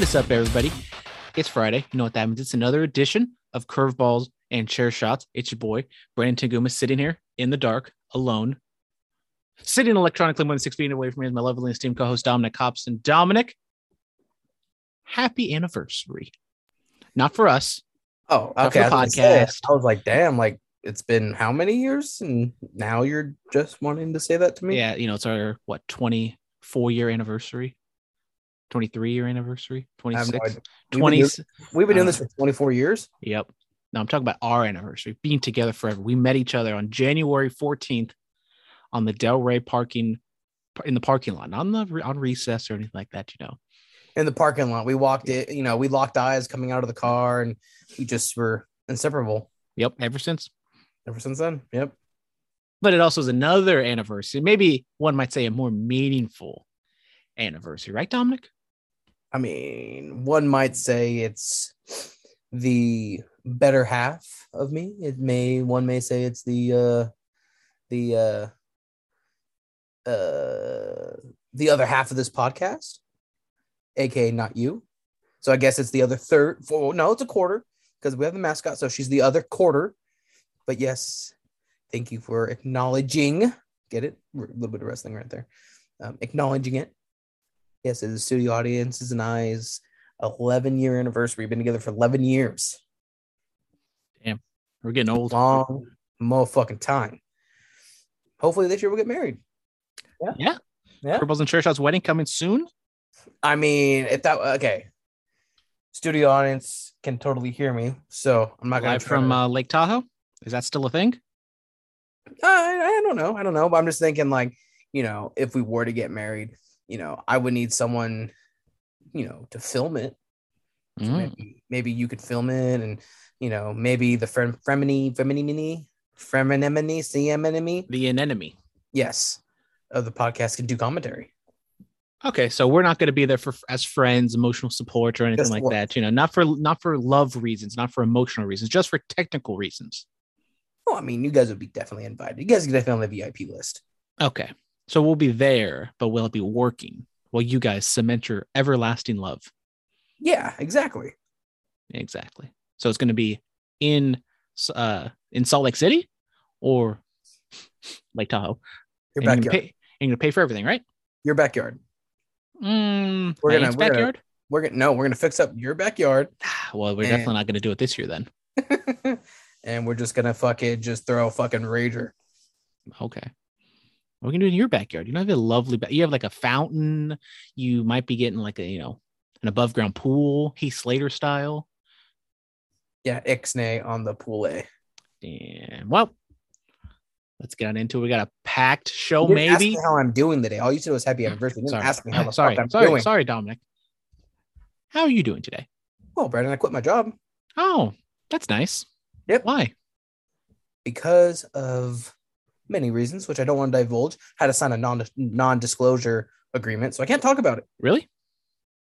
What is up, everybody? It's Friday. You know what that means? It's another edition of Curveballs and Chair Shots. It's your boy, Brandon Taguma, sitting here in the dark, alone, sitting electronically more than six feet away from me is my lovely esteemed co-host, Dominic Hobson. Dominic, happy anniversary. Not for us. Oh, okay. for I was, say, podcast. I was like, damn, like it's been how many years? And now you're just wanting to say that to me? Yeah, you know, it's our what 24 year anniversary, 23 year anniversary, I have no 26. We've been 20. We've been doing uh, this for 24 years. Yep. No, I'm talking about our anniversary, being together forever. We met each other on January 14th on the Delray parking in the parking lot, not on the on recess or anything like that, you know. In the parking lot. We walked it, you know, we locked eyes coming out of the car and we just were inseparable Yep, ever since. ever since then. Yep. But it also is another anniversary. Maybe one might say a more meaningful anniversary, right, Dominic? I mean, one might say it's the better half of me. It may one may say it's the uh the uh uh the other half of this podcast, aka not you. So I guess it's the other third. Four, no, it's a quarter because we have the mascot. So she's the other quarter. But yes, thank you for acknowledging. Get it? A little bit of wrestling right there. Um, acknowledging it. Yes, it is studio audiences and I's 11 year anniversary. We've been together for 11 years. Damn, we're getting old. Long motherfucking time. Hopefully this year we'll get married. Yeah. Yeah. yeah. Purples and Shots wedding coming soon. I mean, if that okay. Studio audience can totally hear me. So I'm not gonna from to- uh, Lake Tahoe. Is that still a thing? I, I don't know. I don't know. But I'm just thinking, like, you know, if we were to get married, you know, I would need someone, you know, to film it. So Mm. maybe, maybe you could film it and, you know, maybe the fem- femini, feminine, feminine, CMNME, The anemone. yes, of the podcast could do commentary. Okay, so we're not going to be there for as friends, emotional support, or anything Just like what? that. You know, not for not for love reasons, not for emotional reasons, just for technical reasons. Oh, I mean, you guys would be definitely invited. You guys are definitely on the VIP list. Okay, so we'll be there, but will it be working while you guys cement your everlasting love? Yeah, exactly. Exactly. So it's going to be in uh in Salt Lake City or Lake Tahoe. Your And you're gonna backyard. pay, and you're gonna pay for everything, right? Your backyard. Mm, We're gonna- we're gonna- backyard. We're gonna no, we're gonna fix up your backyard, Well, we're And- definitely not going to do it this year then. and we're just gonna fucking just throw a fucking rager. Okay. We gonna do in your backyard? You know, have a lovely. Ba- you have like a fountain. You might be getting like a you know an above ground pool, Heath Slater style. Yeah, Ixnay on the pool A. And well, let's get on into it. We got a packed show, You didn't ask maybe. how I'm doing today. All you said was happy mm, anniversary. You didn't Sorry, ask me how the sorry, fuck I'm sorry, doing. sorry, Dominic. How are you doing today? Well, Brandon, I quit my job Oh, that's nice. Yep. Why? because of many reasons, which I don't want to divulge. Had to sign a non non disclosure agreement, so I can't talk about it. Really?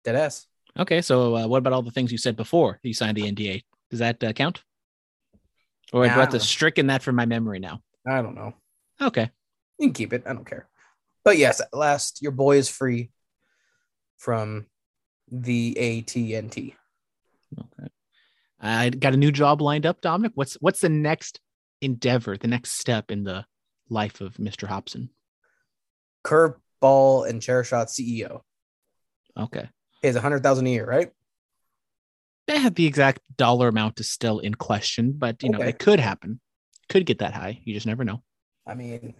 Dead ass. Okay. So, uh, what about all the things you said before you signed the NDA? Does that uh, count? Or do I have to stricken that from my memory now? I don't know. Okay. You can keep it. I don't care. But yes, at last, your boy is free from the AT&T. Okay. I got a new job lined up, Dominic. What's what's the next endeavor, the next step in the life of Mr. Hobson? Curveball and chair shot CEO. Okay. Pays a hundred thousand a year, right? They have the exact dollar amount is still in question, but you know, it could happen. Could get that high. You just never know. I mean,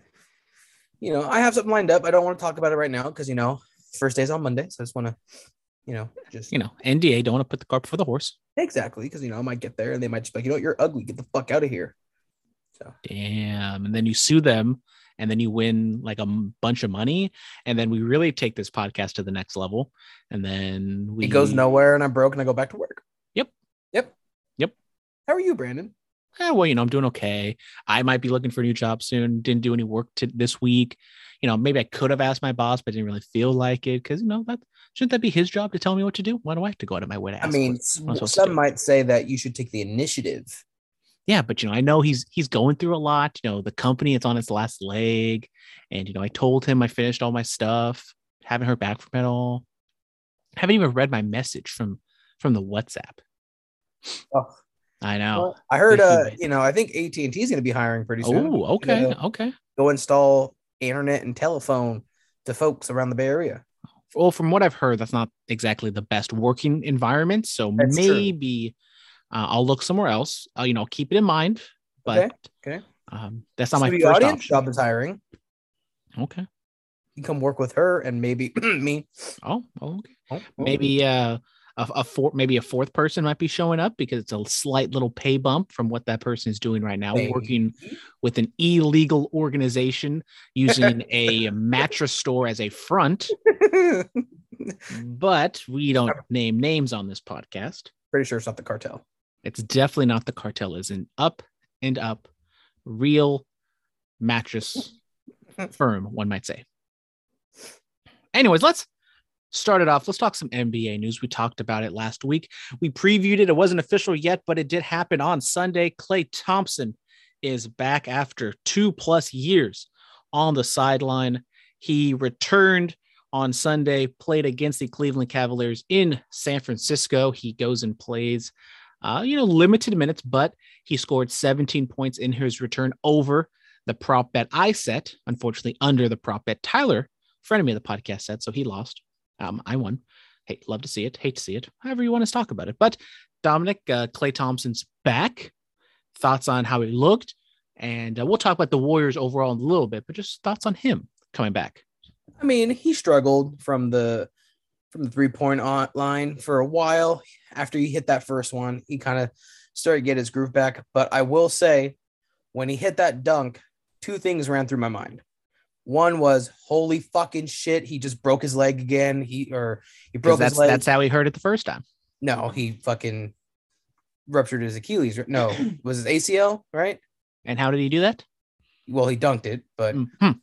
you know, I have something lined up. I don't want to talk about it right now because you know, first day's on Monday, so I just want to, you know, just You know, NDA, don't want to put the cart before the horse. exactly because you know I might get there and they might just be like, you know, what, you're ugly. Get the fuck out of here. So Damn. And then you sue them and then you win like a m- bunch of money. And then we really take this podcast to the next level. And then we it goes nowhere, and I'm broke, and I go back to work. Yep. Yep. Yep. How are you, Brandon? eh, well, you know, I'm doing okay. I might be looking for a new job soon. Didn't do any work to this week. You know, maybe I could have asked my boss, but I didn't really feel like it because you know that shouldn't that be his job to tell me what to do? Why do I have to go out of my way to ask? I mean, what- s- what I'm supposed to some might say that you should take the initiative. Yeah, but you know, I know he's he's going through a lot. You know, the company it's on its last leg, and you know, I told him I finished all my stuff. Haven't heard back from him at all. Haven't even read my message from from the WhatsApp. Oh. I know. I heard, uh, you know, I think AT and T is going to be hiring pretty soon. Oh, okay, Gonna okay. Go install internet and telephone to folks around the Bay Area. Well, from what I've heard, that's not exactly the best working environment. So That's true. Uh, I'll look somewhere else. Uh, you know, keep it in mind. But Okay, okay. Um, that's not my Studio first audience option. job is hiring. Okay. You come work with her and maybe me. Oh, oh, okay. Oh, Maybe uh, a, a four, maybe a fourth person might be showing up because it's a slight little pay bump from what that person is doing right now, Maybe. working with an illegal organization using a mattress store as a front. But we don't name names on this podcast. Pretty sure it's not the cartel. It's definitely not the cartel. Is an up and up, real mattress firm, one might say. Anyways, let's start it off. Let's talk some NBA news. We talked about it last week. We previewed it. It wasn't official yet, but it did happen on Sunday. Klay Thompson is back after two plus years on the sideline. He returned on Sunday, played against the Cleveland Cavaliers in San Francisco. He goes and plays, uh, you know, limited minutes, but he scored 17 points in his return over the prop bet I set, unfortunately, under the prop bet Tyler, friend of me of the podcast, set. So he lost. Um, I won. Hey, love to see it. Hate to see it. However, you want to talk about it. But Dominic, uh, Klay Thompson's back. Thoughts on how he looked. And uh, we'll talk about the Warriors overall in a little bit, but just thoughts on him coming back. I mean, he struggled from the from the three point line for a while. After he hit that first one, he kind of started to get his groove back. But I will say, when he hit that dunk, two things ran through my mind. One was, "Holy fucking shit!" He just broke his leg again. He or he broke his leg. that's how he heard it the first time. no, he fucking ruptured his Achilles. No, was his ACL right? And how did he do that? Well, he dunked it, but Mhm.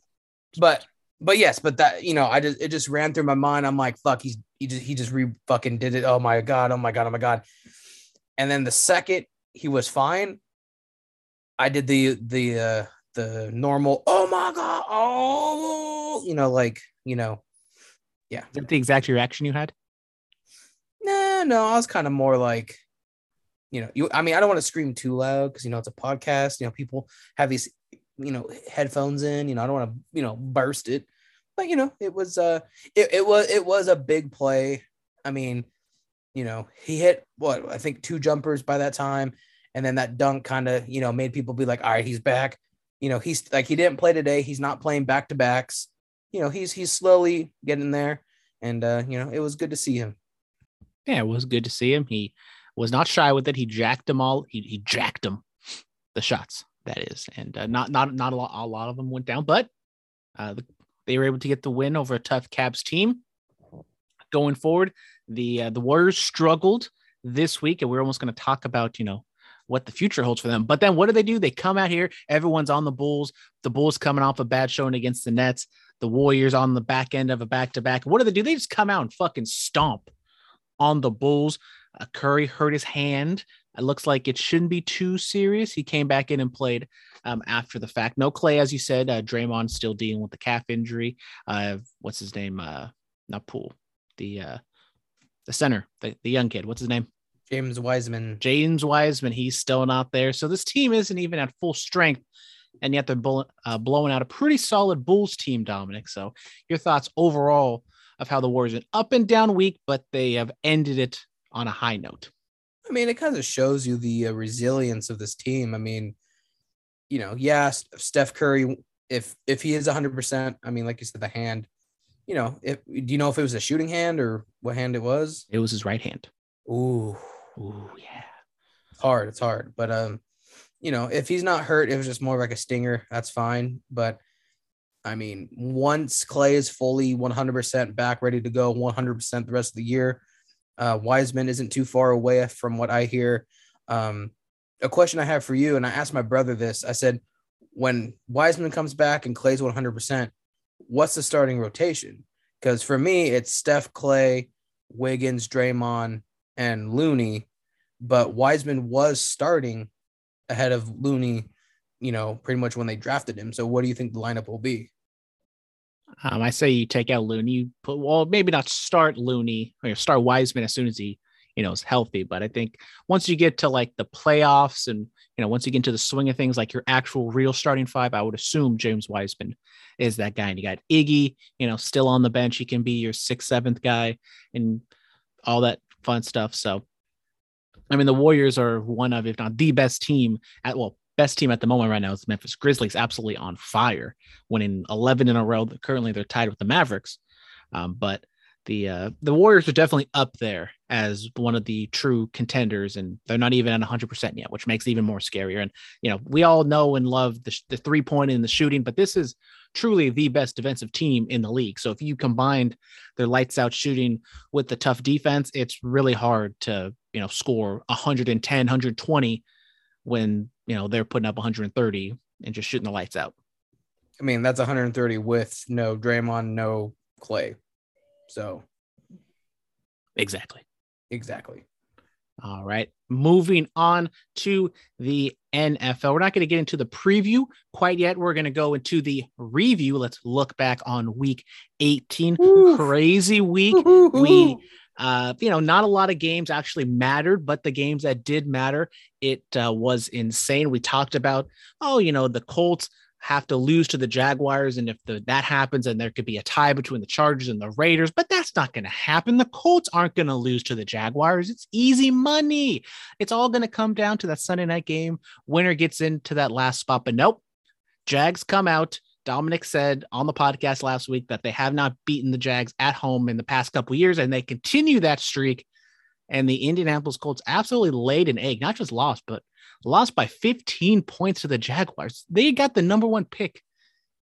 but but yes, but that you know, I just it just ran through my mind. I'm like, fuck, he's he just he just re fucking did it. Oh my god, oh my god, oh my god. And then the second he was fine, I did the the uh the normal, oh my god, oh you know, like, you know, yeah. Is that the exact reaction you had? no, no, I was kind of more like, you know, you I mean, I don't want to scream too loud because you know it's a podcast, you know, people have these, you know, headphones in, you know, I don't want to, you know, burst it. But you know, it was uh it, it was it was a big play. I mean, you know, he hit what I think two jumpers by that time, and then that dunk kind of, you know, made people be like, all right, he's back. You know, he's like he didn't play today, he's not playing back to backs. You know, he's he's slowly getting there. And uh, you know, it was good to see him. Yeah, it was good to see him. He was not shy with it. He jacked them all. He, he jacked them, the shots that is, and uh, not not not a lot. A lot of them went down, but uh, the, they were able to get the win over a tough Cavs team. Going forward, the uh, the Warriors struggled this week, and we're almost going to talk about you know what the future holds for them. But then what do they do? They come out here. Everyone's on the Bulls. The Bulls coming off a bad showing against the Nets. The Warriors on the back end of a back to back. What do they do? They just come out and fucking stomp on the Bulls. Uh, Curry hurt his hand. It looks like it shouldn't be too serious. He came back in and played um, after the fact. No Klay, as you said. Uh, Draymond still dealing with the calf injury. Uh, what's his name? Uh, not Poole. The uh, the center, the, the young kid. What's his name? James Wiseman. James Wiseman. He's still not there. So this team isn't even at full strength. And yet they're bull- uh, blowing out a pretty solid Bulls team, Dominic. So your thoughts overall of how the Warriors an up and down week, but they have ended it on a high note. I mean, it kind of shows you the uh, resilience of this team. I mean, you know, yeah, S- Steph Curry, if if he is 100%, I mean, like you said, the hand, you know, if do you know if it was a shooting hand or what hand it was? It was his right hand. Ooh, Ooh, yeah. it's hard. It's hard. But um, you know, if he's not hurt, it was just more like a stinger. That's fine. But I mean, once Klay is fully 100% back, ready to go 100% the rest of the year, uh, Wiseman isn't too far away from what I hear. Um, a question I have for you, and I asked my brother this. I said, when Wiseman comes back and Klay's 100%, what's the starting rotation? Because for me, it's Steph, Klay, Wiggins, Draymond, and Looney. But Wiseman was starting ahead of Looney, you know, pretty much when they drafted him. So what do you think the lineup will be? Um, I say you take out Looney. You Put well, maybe not start Looney or start Wiseman as soon as he you know is healthy. But I think once you get to like the playoffs and you know once you get into the swing of things, like your actual real starting five, I would assume James Wiseman is that guy. And you got Iggy, you know, still on the bench. He can be your sixth, seventh guy, and all that fun stuff. So, I mean, the Warriors are one of, if not the best team at well best team at the moment right now is Memphis Grizzlies, absolutely on fire, winning 11 in a row. Currently, they're tied with the Mavericks, um, but the uh, the Warriors are definitely up there as one of the true contenders, and they're not even at 100 percent yet, which makes it even more scarier. And you know, we all know and love the, the three point and the shooting, but this is truly the best defensive team in the league. So if you combined their lights out shooting with the tough defense, it's really hard to you know score 110, 120 when you know they're putting up 130 and just shooting the lights out. I mean, that's 130 with no Draymond, no Klay. So exactly. Exactly. All right. Moving on to the NFL. We're not going to get into the preview quite yet. We're going to go into the review. Let's look back on week 18. Oof. Crazy week. Ooh. We uh, you know, not a lot of games actually mattered, but the games that did matter, it uh, was insane. We talked about, oh, you know, the Colts have to lose to the Jaguars, and if the, that happens, then there could be a tie between the Chargers and the Raiders. But that's not going to happen. The Colts aren't going to lose to the Jaguars. It's easy money. It's all going to come down to that Sunday night game. Winner gets into that last spot, but nope. Jags come out Dominic said on the podcast last week that they have not beaten the Jags at home in the past couple years, and they continue that streak. And the Indianapolis Colts absolutely laid an egg, not just lost, but lost by 15 points to the Jaguars. They got the number one pick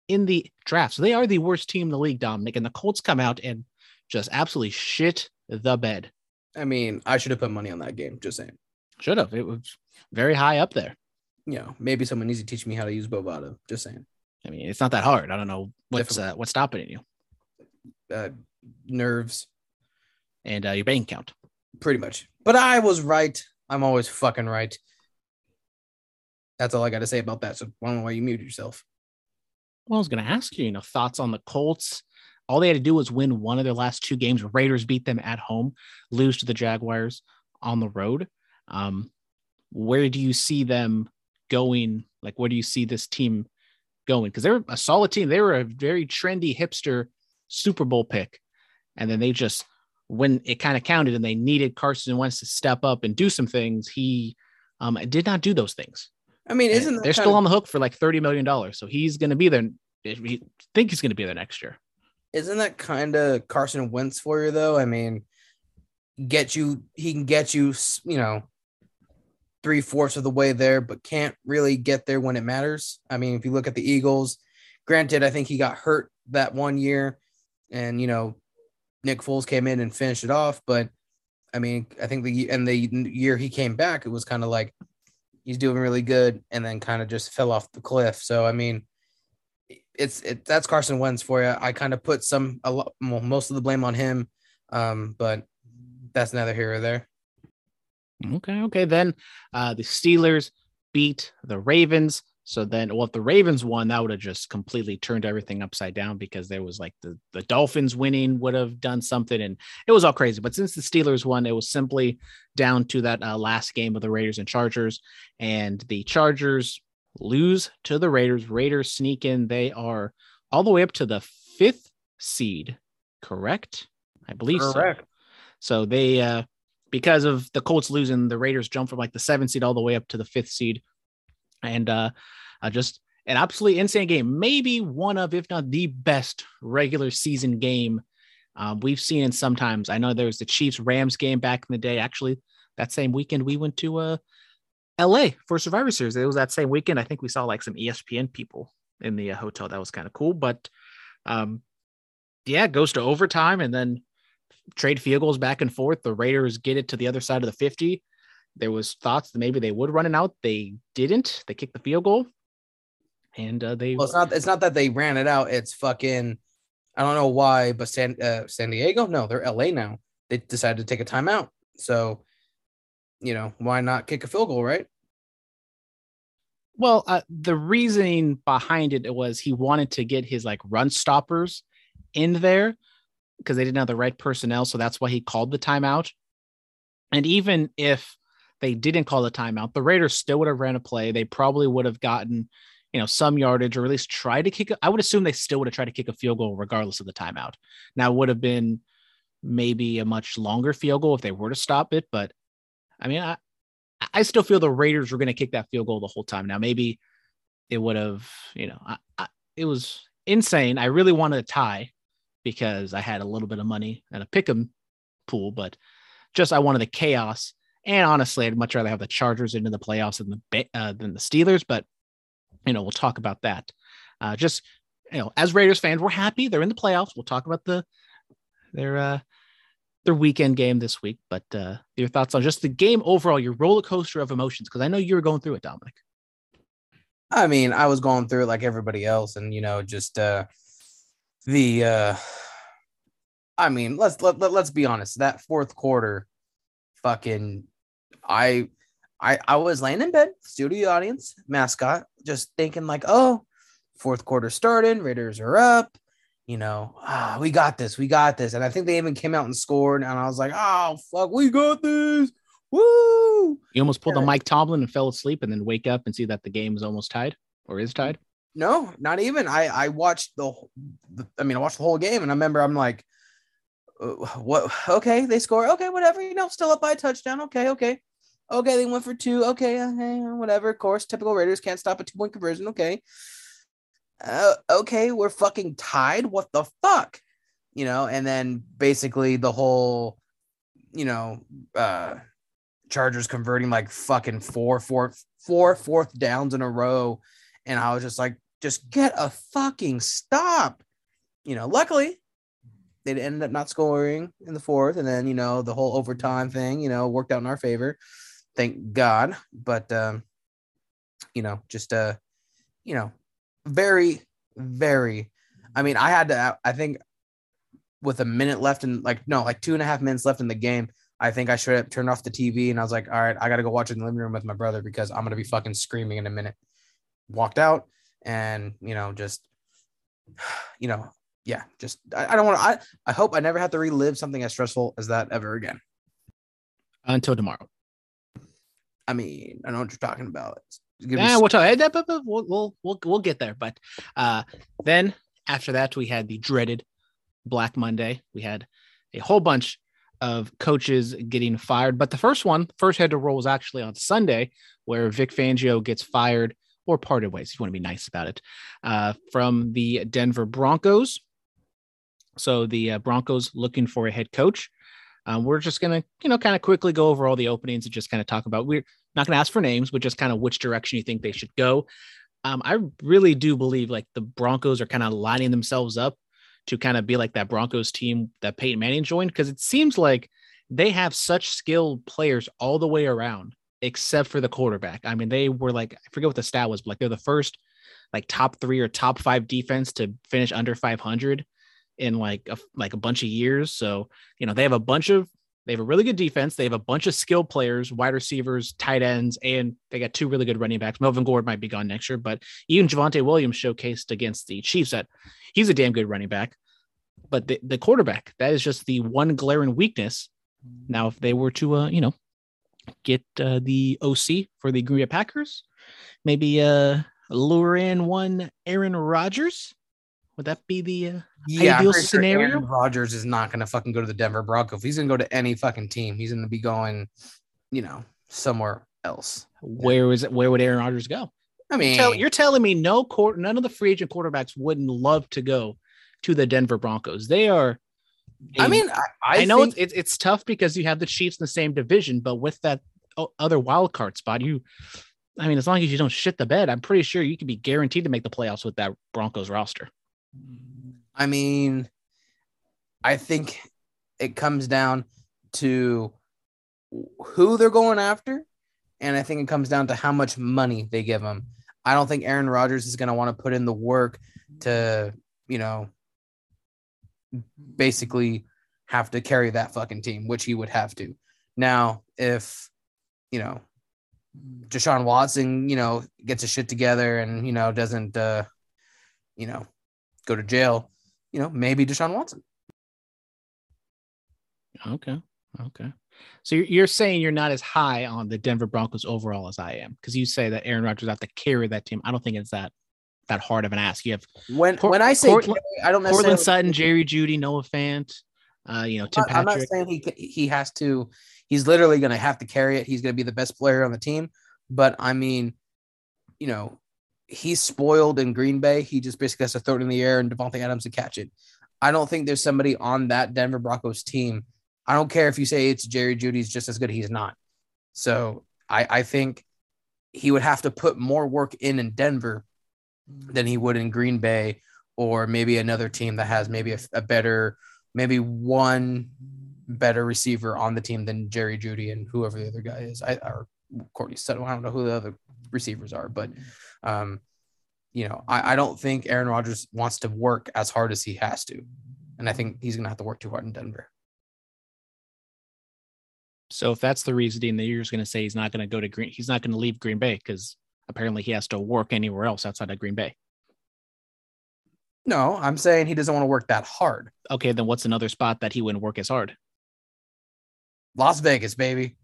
in the draft. So they are the worst team in the league, Dominic. And the Colts come out and just absolutely shit the bed. I mean, I should have put money on that game, just saying. Should have. It was very high up there. Yeah, maybe someone needs to teach me how to use Bovada. Just saying. I mean, it's not that hard. I don't know what's uh, what's stopping you. Uh, nerves and uh, your bank account. Pretty much. But I was right. I'm always fucking right. That's all I got to say about that. So I don't know why you muted yourself. Well, I was going to ask you, you know, thoughts on the Colts. All they had to do was win one of their last two games. Raiders beat them at home, lose to the Jaguars on the road. Um, where do you see them going? Like, where do you see this team going because they were a solid team. They were a very trendy hipster Super Bowl pick. And then they just, when it kind of counted and they needed Carson Wentz to step up and do some things, he um, did not do those things. I mean, isn't they're still of, on the hook for like $30 million. So he's going to be there. We think he's going to be there next year. Isn't that kind of Carson Wentz for you, though? I mean, get you, he can get you, you know, three fourths of the way there, but can't really get there when it matters. I mean, if you look at the Eagles, granted, I think he got hurt that one year, and you know, Nick Foles came in and finished it off. But I mean, I think the and the year he came back, it was kind of like he's doing really good, and then kind of just fell off the cliff. So I mean, it's it that's Carson Wentz for you. I kind of put some a lot most of the blame on him, um, but that's neither here or there. Okay, okay. Then uh, the Steelers beat the Ravens. So then, well, if the Ravens won, that would have just completely turned everything upside down because there was like the, the Dolphins winning would have done something and it was all crazy. But since the Steelers won, it was simply down to that uh, last game of the Raiders and Chargers. And the Chargers lose to the Raiders. Raiders sneak in. They are all the way up to the fifth seed, correct? I believe correct. so. So they, uh, because of the Colts losing, the Raiders jump from like the seventh seed all the way up to the fifth seed. And uh, uh, just an absolutely insane game. Maybe one of, if not the best regular season game um, we've seen in sometimes. I know there was the Chiefs Rams game back in the day. Actually, that same weekend we went to uh, LA for Survivor Series. It was that same weekend. I think we saw like some ESPN people in the uh, hotel. That was kind of cool. But um, yeah, it goes to overtime and then trade field goals back and forth. The Raiders get it to the other side of the 50. There was thoughts that maybe they would run it out. They didn't. They kicked the field goal. And uh, they well, it's not it's not that they ran it out. It's fucking I don't know why, but San uh, San Diego, no, they're LA now. They decided to take a timeout. So, you know, why not kick a field goal, right? Well, uh, the reasoning behind it was he wanted to get his like run stoppers in there because they didn't have the right personnel. So that's why he called the timeout. And even if they didn't call the timeout, the Raiders still would have ran a play. They probably would have gotten, you know, some yardage or at least tried to kick. I would assume they still would have tried to kick a field goal regardless of the timeout. Now would have been maybe a much longer field goal if they were to stop it. But I mean, I, I still feel the Raiders were going to kick that field goal the whole time. Now maybe it would have, you know, I, I, it was insane. I really wanted a tie because I had a little bit of money and a pick 'em pool, but just I wanted the chaos. And honestly, I'd much rather have the Chargers into the playoffs than the uh, than the Steelers. But you know, we'll talk about that. Uh, just you know, as Raiders fans, we're happy they're in the playoffs. We'll talk about the their uh, their weekend game this week. But uh, your thoughts on just the game overall, your roller coaster of emotions? Because I know you were going through it, Dominic. I mean, I was going through it like everybody else, and you know, just uh, the uh, I mean, let's let, let let's be honest. That fourth quarter, fucking, I, I, I was laying in bed, studio audience, mascot, just thinking like, oh, fourth quarter started, Raiders are up, you know, ah, we got this, we got this, and I think they even came out and scored, and I was like, oh fuck, we got this, woo! You almost pulled a Mike Tomlin and fell asleep, and then wake up and see that the game is almost tied or is tied. No, not even. I I watched the, the I mean, I watched the whole game, and I remember I'm like, uh, what? Okay, they score. Okay, whatever. You know, still up by a touchdown. Okay, okay, okay. They went for two. Okay, okay, whatever. Of course, typical Raiders can't stop a two point conversion. Okay, uh, okay, we're fucking tied. What the fuck? You know, and then basically the whole, you know, uh, Chargers converting like fucking four, four, four fourth downs in a row, and I was just like, just get a fucking stop. You know, luckily they ended up not scoring in the fourth, and then you know the whole overtime thing, you know, worked out in our favor. Thank God. But um, you know, just uh, you know, very, very. I mean, I had to. I think with a minute left and like no, like two and a half minutes left in the game. I think I should have turned off the TV and I was like, all right, I got to go watch it in the living room with my brother because I'm gonna be fucking screaming in a minute. Walked out and you know just you know yeah, just I, I don't want to. I I hope I never have to relive something as stressful as that ever again. Until tomorrow. I mean, I know what you're talking about. Yeah, we'll talk. We'll, we'll we'll we'll get there. But uh, then after that, we had the dreaded Black Monday. We had a whole bunch of coaches getting fired. But the first one, first head to roll was actually on Sunday, where Vic Fangio gets fired or parted ways. If you want to be nice about it, uh, from the Denver Broncos. So the uh, Broncos looking for a head coach. Um, we're just gonna, you know, kind of quickly go over all the openings and just kind of talk about. We're not gonna ask for names, but just kind of which direction you think they should go. Um, I really do believe like the Broncos are kind of lining themselves up to kind of be like that Broncos team that Peyton Manning joined because it seems like they have such skilled players all the way around, except for the quarterback. I mean, they were like I forget what the stat was, but like they're the first like top three or top five defense to finish under 500 in like a, like a bunch of years. So, you know, they have a bunch of they have a really good defense. They have a bunch of skilled players, wide receivers, tight ends, and they got two really good running backs. Melvin Gordon might be gone next year, but even Javonte Williams showcased against the Chiefs that he's a damn good running back. But the, the quarterback, that is just the one glaring weakness. Now, if they were to, uh, you know, get uh, the OC for the Green Bay Packers, maybe uh, lure in one Aaron Rodgers would that be the uh, yeah, ideal scenario? Sure Rodgers is not going to fucking go to the Denver Broncos. If he's going to go to any fucking team, he's going to be going, you know, somewhere else. Where is it? Where would Aaron Rodgers go? I mean, Tell, you're telling me no court, none of the free agent quarterbacks wouldn't love to go to the Denver Broncos. They are. I mean, I, I, I know think... it's, it's it's tough because you have the Chiefs in the same division, but with that other wild card spot, you I mean, as long as you don't shit the bed, I'm pretty sure you can be guaranteed to make the playoffs with that Broncos roster. I mean, I think it comes down to who they're going after, and I think it comes down to how much money they give them. I don't think Aaron Rodgers is going to want to put in the work to, you know, basically have to carry that fucking team, which he would have to. Now, if, you know, Deshaun Watson, you know, gets his shit together and, you know, doesn't, uh, you know, go to jail, you know, maybe Deshaun Watson. Okay. Okay. So you're, you're saying you're not as high on the Denver Broncos overall as I am because you say that Aaron Rodgers have to carry that team. I don't think it's that that hard of an ask. You have when Cor- when I say Courtland, I don't necessarily Courtland Sutton, Jerry Jeudy, Noah Fant, uh, you know, Tim I'm not Patrick. saying he he has to. He's literally going to have to carry it. He's going to be the best player on the team. But I mean, you know, he's spoiled in Green Bay. He just basically has to throw it in the air and Davante Adams to catch it. I don't think there's somebody on that Denver Broncos team. I don't care if you say it's Jerry Jeudy's just as good. He's not. So I, I think he would have to put more work in in Denver than he would in Green Bay or maybe another team that has maybe a, a better, maybe one better receiver on the team than Jerry Jeudy and whoever the other guy is. I or Courtney Sutton. I don't know who the other receivers are, but um, you know, I, I don't think Aaron Rodgers wants to work as hard as he has to. And I think he's gonna have to work too hard in Denver. So if that's the reasoning, that you're just going to say he's not going to go to Green. He's not going to leave Green Bay because apparently he has to work anywhere else outside of Green Bay. No, I'm saying he doesn't want to work that hard. Okay, then what's another spot that he wouldn't work as hard? Las Vegas, baby.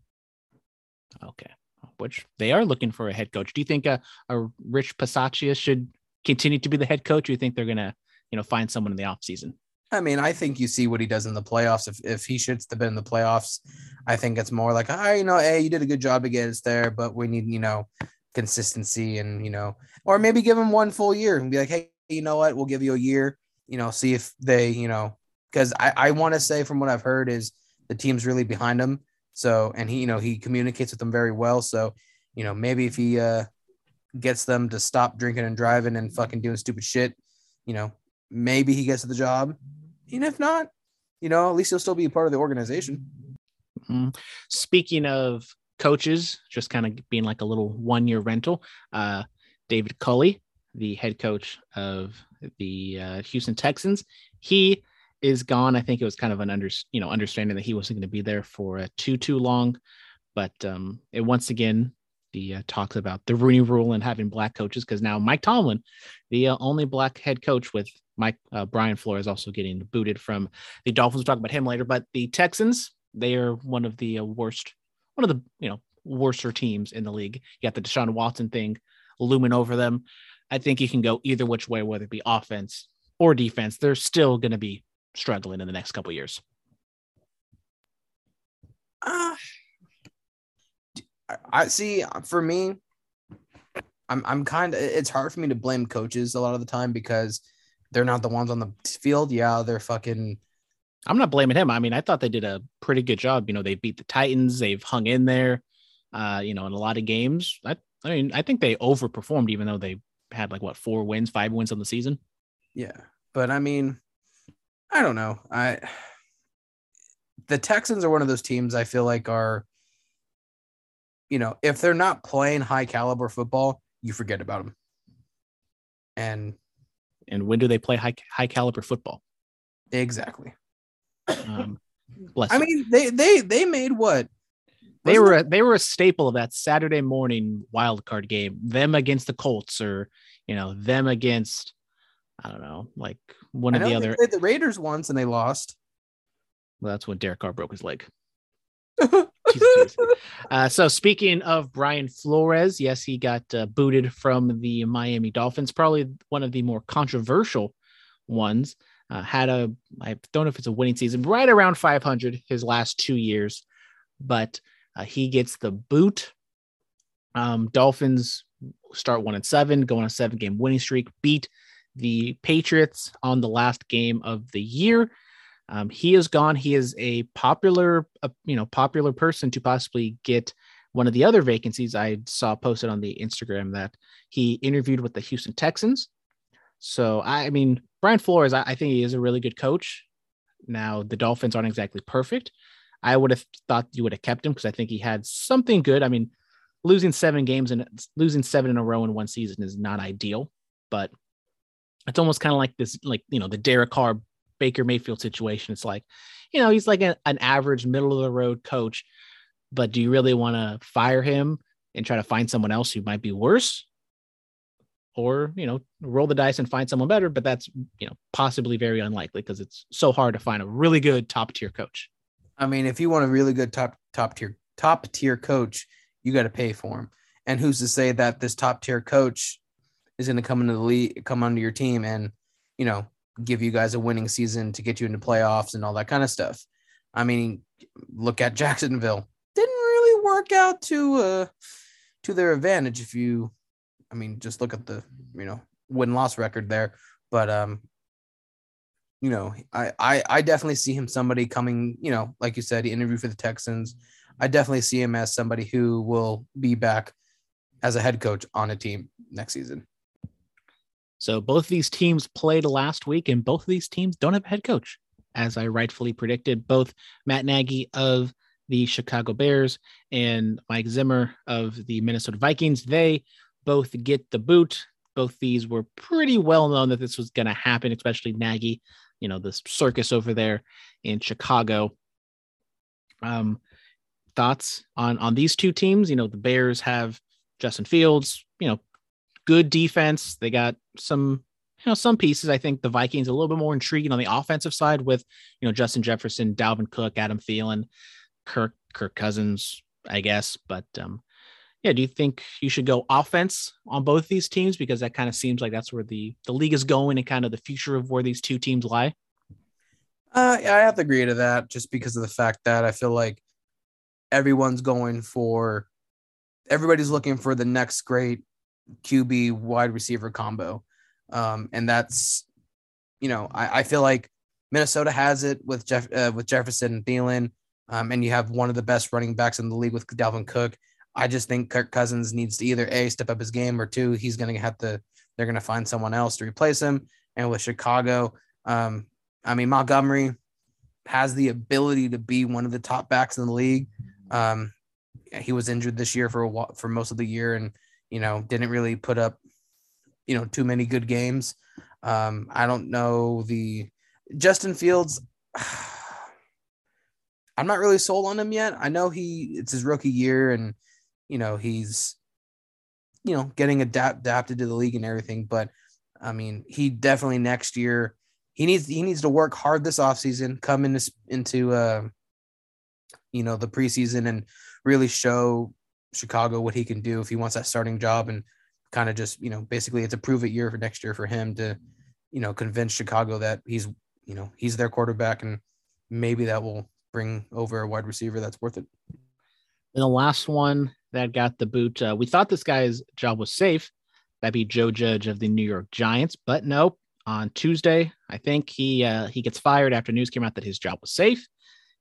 Okay, which they are looking for a head coach. Do you think a, a Rich Bisaccia should continue to be the head coach? Or do you think they're going to, you know, find someone in the offseason? I mean, I think you see what he does in the playoffs. If if he shits the bed in the playoffs, I think it's more like, ah, you know, hey, you did a good job to get us there, but we need, you know, consistency and you know, or maybe give him one full year and be like, hey, you know what, we'll give you a year, you know, see if they, you know, because I I want to say from what I've heard is the team's really behind him. So and he, you know, he communicates with them very well. So, you know, maybe if he uh gets them to stop drinking and driving and fucking doing stupid shit, you know, maybe he gets the job. And if not, you know, at least he'll still be a part of the organization. Mm-hmm. Speaking of coaches, just kind of being like a little one year rental, uh, David Culley, the head coach of the uh, Houston Texans, he is gone. I think it was kind of an under, you know, understanding that he wasn't going to be there for uh, too too long, but um, it once again the uh, talks about the Rooney Rule and having black coaches because now Mike Tomlin, the uh, only black head coach with Mike uh, Brian Flores also getting booted from the Dolphins. We'll talk about him later, but the Texans they are one of the uh, worst, one of the you know worser teams in the league. You got the Deshaun Watson thing looming over them. I think you can go either which way, whether it be offense or defense. They're still going to be struggling in the next couple years. Uh, I see. For me, I'm I'm kind of. It's hard for me to blame coaches a lot of the time because they're not the ones on the field. Yeah, they're fucking. I'm not blaming him. I mean, I thought they did a pretty good job. You know, they beat the Titans. They've hung in there. Uh, you know, in a lot of games. I, I mean, I think they overperformed, even though they had like what four wins, five wins on the season. Yeah, but I mean, I don't know. I the Texans are one of those teams I feel like are, you know, if they're not playing high caliber football, you forget about them. And and when do they play high high caliber football? Exactly. Um, bless I mean, they they they made what they wasn't were a, they were a staple of that Saturday morning wild card game. Them against the Colts, or you know, them against I don't know, like one of the other. the Raiders once and they lost. Well, that's when Derek Carr broke his leg. Uh, so speaking of Brian Flores, yes, he got uh, booted from the Miami Dolphins. Probably one of the more controversial ones. Uh, had a I don't know if it's a winning season, right around 500 his last two years, but uh, he gets the boot. Um, Dolphins start one and seven, go on a seven game winning streak, beat the Patriots on the last game of the year. Um, he is gone. He is a popular, uh, you know, popular person to possibly get one of the other vacancies. I saw posted on the Instagram that he interviewed with the Houston Texans. So I, I mean, Brian Flores, I, I think he is a really good coach. Now the Dolphins aren't exactly perfect. I would have thought you would have kept him because I think he had something good. I mean, losing seven games and losing seven in a row in one season is not ideal, but it's almost kind of like this, like you know, the Derek Carr Baker Mayfield situation. It's like, you know, he's like a, an average middle of the road coach, but do you really want to fire him and try to find someone else who might be worse? Or you know roll the dice and find someone better but that's you know possibly very unlikely because it's so hard to find a really good top tier coach I mean, if you want a really good top top tier top tier coach, you got to pay for him. And who's to say that this top tier coach is going to come into the league, come under your team, and you know give you guys a winning season to get you into playoffs and all that kind of stuff. I mean, look at Jacksonville. Didn't really work out to uh to their advantage if you I mean, just look at the, you know, win-loss record there, but um you know, I, I I definitely see him somebody coming, you know, like you said, he interviewed for the Texans. I definitely see him as somebody who will be back as a head coach on a team next season. So both these teams played last week, and both of these teams don't have a head coach, as I rightfully predicted. Both Matt Nagy of the Chicago Bears and Mike Zimmer of the Minnesota Vikings, they both get the boot. Both these were pretty well known that this was going to happen, especially Nagy, you know, the circus over there in Chicago. Um, thoughts on on these two teams? You know, the Bears have Justin Fields, you know, good defense. They got some, you know, some pieces. I think the Vikings a little bit more intriguing on the offensive side with, you know, Justin Jefferson, Dalvin Cook, Adam Thielen, Kirk, Kirk Cousins, I guess. But um, yeah, do you think you should go offense on both these teams because that kind of seems like that's where the the league is going and kind of the future of where these two teams lie? Uh, I have to agree to that just because of the fact that I feel like everyone's going for everybody's looking for the next great QB wide receiver combo. Um, and that's, you know, I, I feel like Minnesota has it with Jeff uh, with Jefferson and Thielen, um, and you have one of the best running backs in the league with Dalvin Cook. I just think Kirk Cousins needs to either a step up his game or two, he's going to have to. They're going to find someone else to replace him. And with Chicago, um, I mean Montgomery has the ability to be one of the top backs in the league. Um, he was injured this year for a while, for most of the year, and you know didn't really put up you know too many good games. Um, I don't know the Justin Fields. I'm not really sold on him yet. I know he it's his rookie year, and you know he's you know getting adapt, adapted to the league and everything. But I mean, he definitely next year he needs he needs to work hard this offseason, come into into uh, you know the preseason and really show Chicago what he can do if he wants that starting job and kind of just you know basically it's a prove it year for next year for him to you know convince Chicago that he's you know he's their quarterback and maybe that will bring over a wide receiver that's worth it. And the last one that got the boot, uh, we thought this guy's job was safe. That'd be Joe Judge of the New York Giants, but no. On Tuesday, I think he uh, he gets fired after news came out that his job was safe.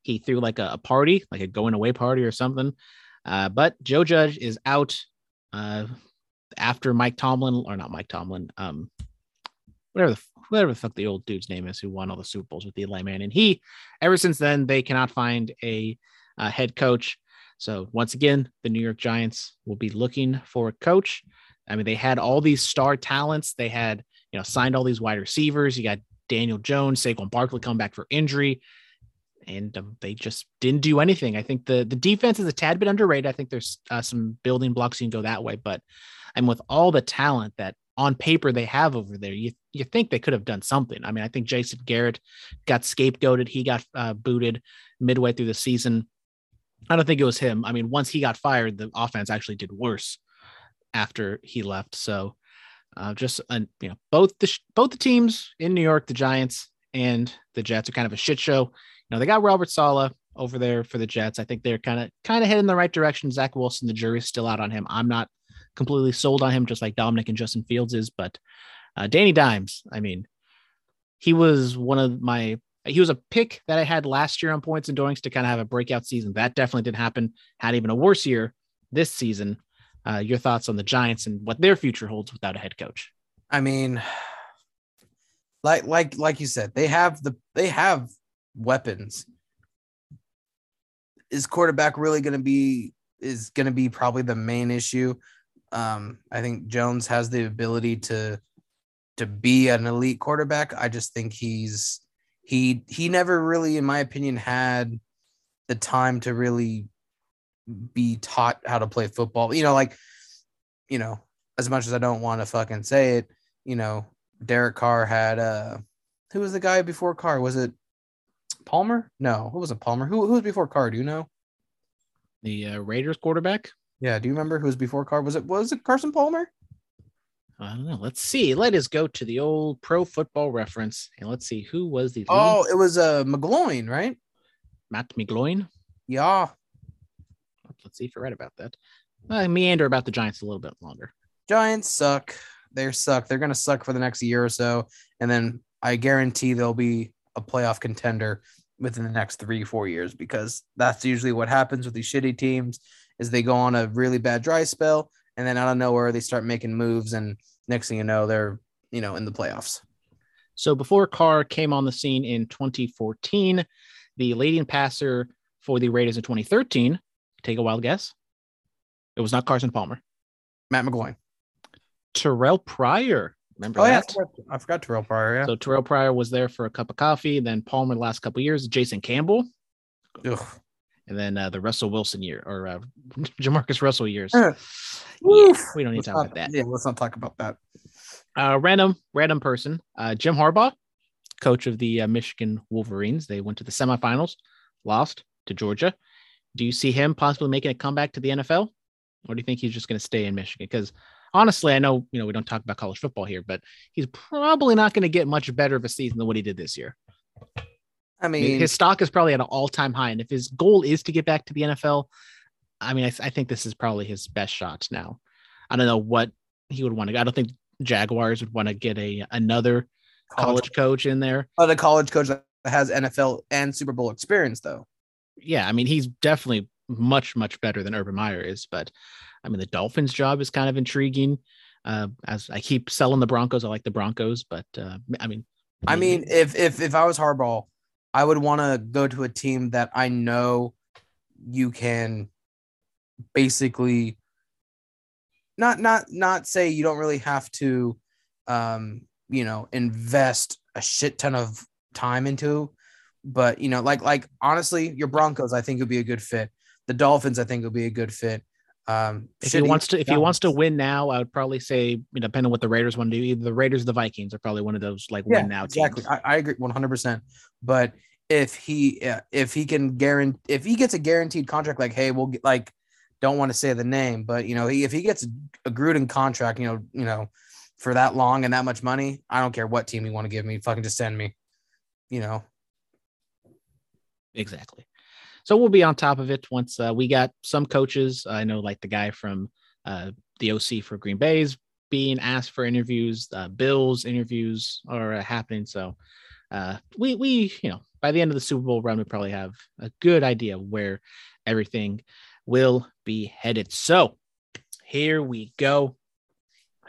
He threw like a, a party, like a going away party or something. Uh, but Joe Judge is out uh, after Mike Tomlin, or not Mike Tomlin, um, whatever the whatever the fuck the old dude's name is who won all the Super Bowls with the Eli. And he, ever since then, they cannot find a head coach. So once again, the New York Giants will be looking for a coach. I mean, they had all these star talents. They had, you know, signed all these wide receivers. You got Daniel Jones, Saquon Barkley come back for injury and um, they just didn't do anything. I think the the defense is a tad bit underrated. I think there's uh, some building blocks you can go that way, but and with all the talent that on paper they have over there, you you think they could have done something. I mean, I think Jason Garrett got scapegoated. He got uh, booted midway through the season. I don't think it was him. I mean, once he got fired, the offense actually did worse after he left. So, uh, just uh, you know, both the both the teams in New York, the Giants and the Jets, are kind of a shit show. You know, they got Robert Saleh over there for the Jets. I think they're kind of kind of heading in the right direction. Zach Wilson, the jury's still out on him. I'm not completely sold on him, just like Dominic and Justin Fields is. But uh, Danny Dimes, I mean, he was one of my. He was a pick that I had last year on points and doings to kind of have a breakout season. That definitely didn't happen. Had even a worse year this season. Uh, your thoughts on the Giants and what their future holds without a head coach? I mean, like like like you said, they have the they have weapons. Is quarterback really going to be is going to be probably the main issue? Um, I think Jones has the ability to to be an elite quarterback. I just think he's he he never really, in my opinion, had the time to really be taught how to play football. You know, like you know, as much as I don't want to fucking say it, you know, Derek Carr had uh who was the guy before Carr? Was it Palmer? No, who wasn't Palmer? Who who was before Carr? Do you know? The uh, Raiders quarterback. Yeah, do you remember who was before Carr? Was it was it Carson Palmer? I don't know. Let's see. Let us go to the old pro football reference and let's see who was the lead- Oh, it was uh McGloin, right? Matt McGloin. Yeah. Let's see if you're right about that. Uh, meander about the Giants a little bit longer. Giants suck. They suck. They're gonna suck for the next year or so, and then I guarantee they'll be a playoff contender within the next three, four years because that's usually what happens with these shitty teams is they go on a really bad dry spell and then out of nowhere they start making moves and next thing you know they're you know in the playoffs. So before Carr came on the scene in 2014, the leading passer for the Raiders in 2013, take a wild guess. It was not Carson Palmer. Matt McGloin. Terrell Pryor. Remember Oh I that? forgot, I forgot Terrell Pryor. Yeah. So Terrell Pryor was there for a cup of coffee. Then Palmer the last couple years, Jason Campbell, Ugh. And then uh, the Russell Wilson year or uh, Jamarcus Russell years. Uh, yeah, we don't need to talk not- about that. Yeah, let's not talk about that. Uh, random, random person. Uh, Jim Harbaugh, coach of the uh, Michigan Wolverines. They went to the semifinals, lost to Georgia. Do you see him possibly making a comeback to the NFL, or do you think he's just going to stay in Michigan? Because honestly, I know you know we don't talk about college football here, but he's probably not going to get much better of a season than what he did this year. I I mean, mean, his stock is probably at an all-time high, and if his goal is to get back to the NFL, I mean, I, I think this is probably his best shot now. I don't know what he would want to. I don't think Jaguars would want to get a another college coach in there. But a college coach that has NFL and Super Bowl experience, though. Yeah, I mean, he's definitely much much better than Urban Meyer is. But I mean, the Dolphins' job is kind of intriguing. Uh, as I keep selling the Broncos, I like the Broncos, but uh, I mean, I mean, if if if I was Harbaugh, I would want to go to a team that I know you can basically not not not say you don't really have to um you know invest a shit ton of time into but you know like like honestly your broncos i think would be a good fit the dolphins i think would be a good fit um if he wants to, if he wants to win now, I would probably say, you know, depending on what the Raiders want to do, either the Raiders or the Vikings are probably one of those like yeah, win now exactly. teams. I, I agree 100%. But if he if he can guarantee if he gets a guaranteed contract like hey, we'll get like don't want to say the name, but you know, he, if he gets a Gruden contract, you know, you know, for that long and that much money, I don't care what team you want to give me, fucking just send me. You know. Exactly. So we'll be on top of it once uh, we got some coaches. I know, like the guy from uh, the OC for Green Bay's being asked for interviews. Uh, Bills interviews are uh, happening. So uh, we we you know by the end of the Super Bowl run, we probably have a good idea where everything will be headed. So here we go.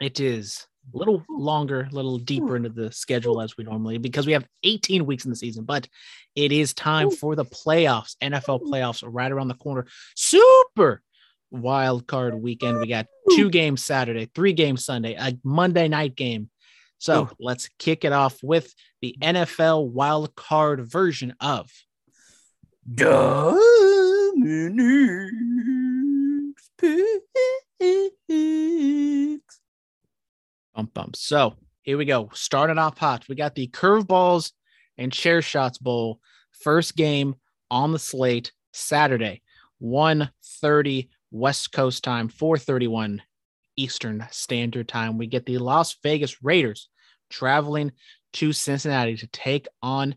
It is a little longer, a little deeper into the schedule as we normally because we have 18 weeks in the season, but it is time for the playoffs, NFL playoffs right around the corner. Super wild card weekend. We got two games Saturday, three games Sunday, a Monday night game. So let's kick it off with the NFL wild card version of Dominic's picks. bump bump. So here we go. Starting off hot. We got the curveballs and chair shots bowl. First game on the slate Saturday, 1:30 West Coast time, 4:31 Eastern Standard Time. We get the Las Vegas Raiders traveling to Cincinnati to take on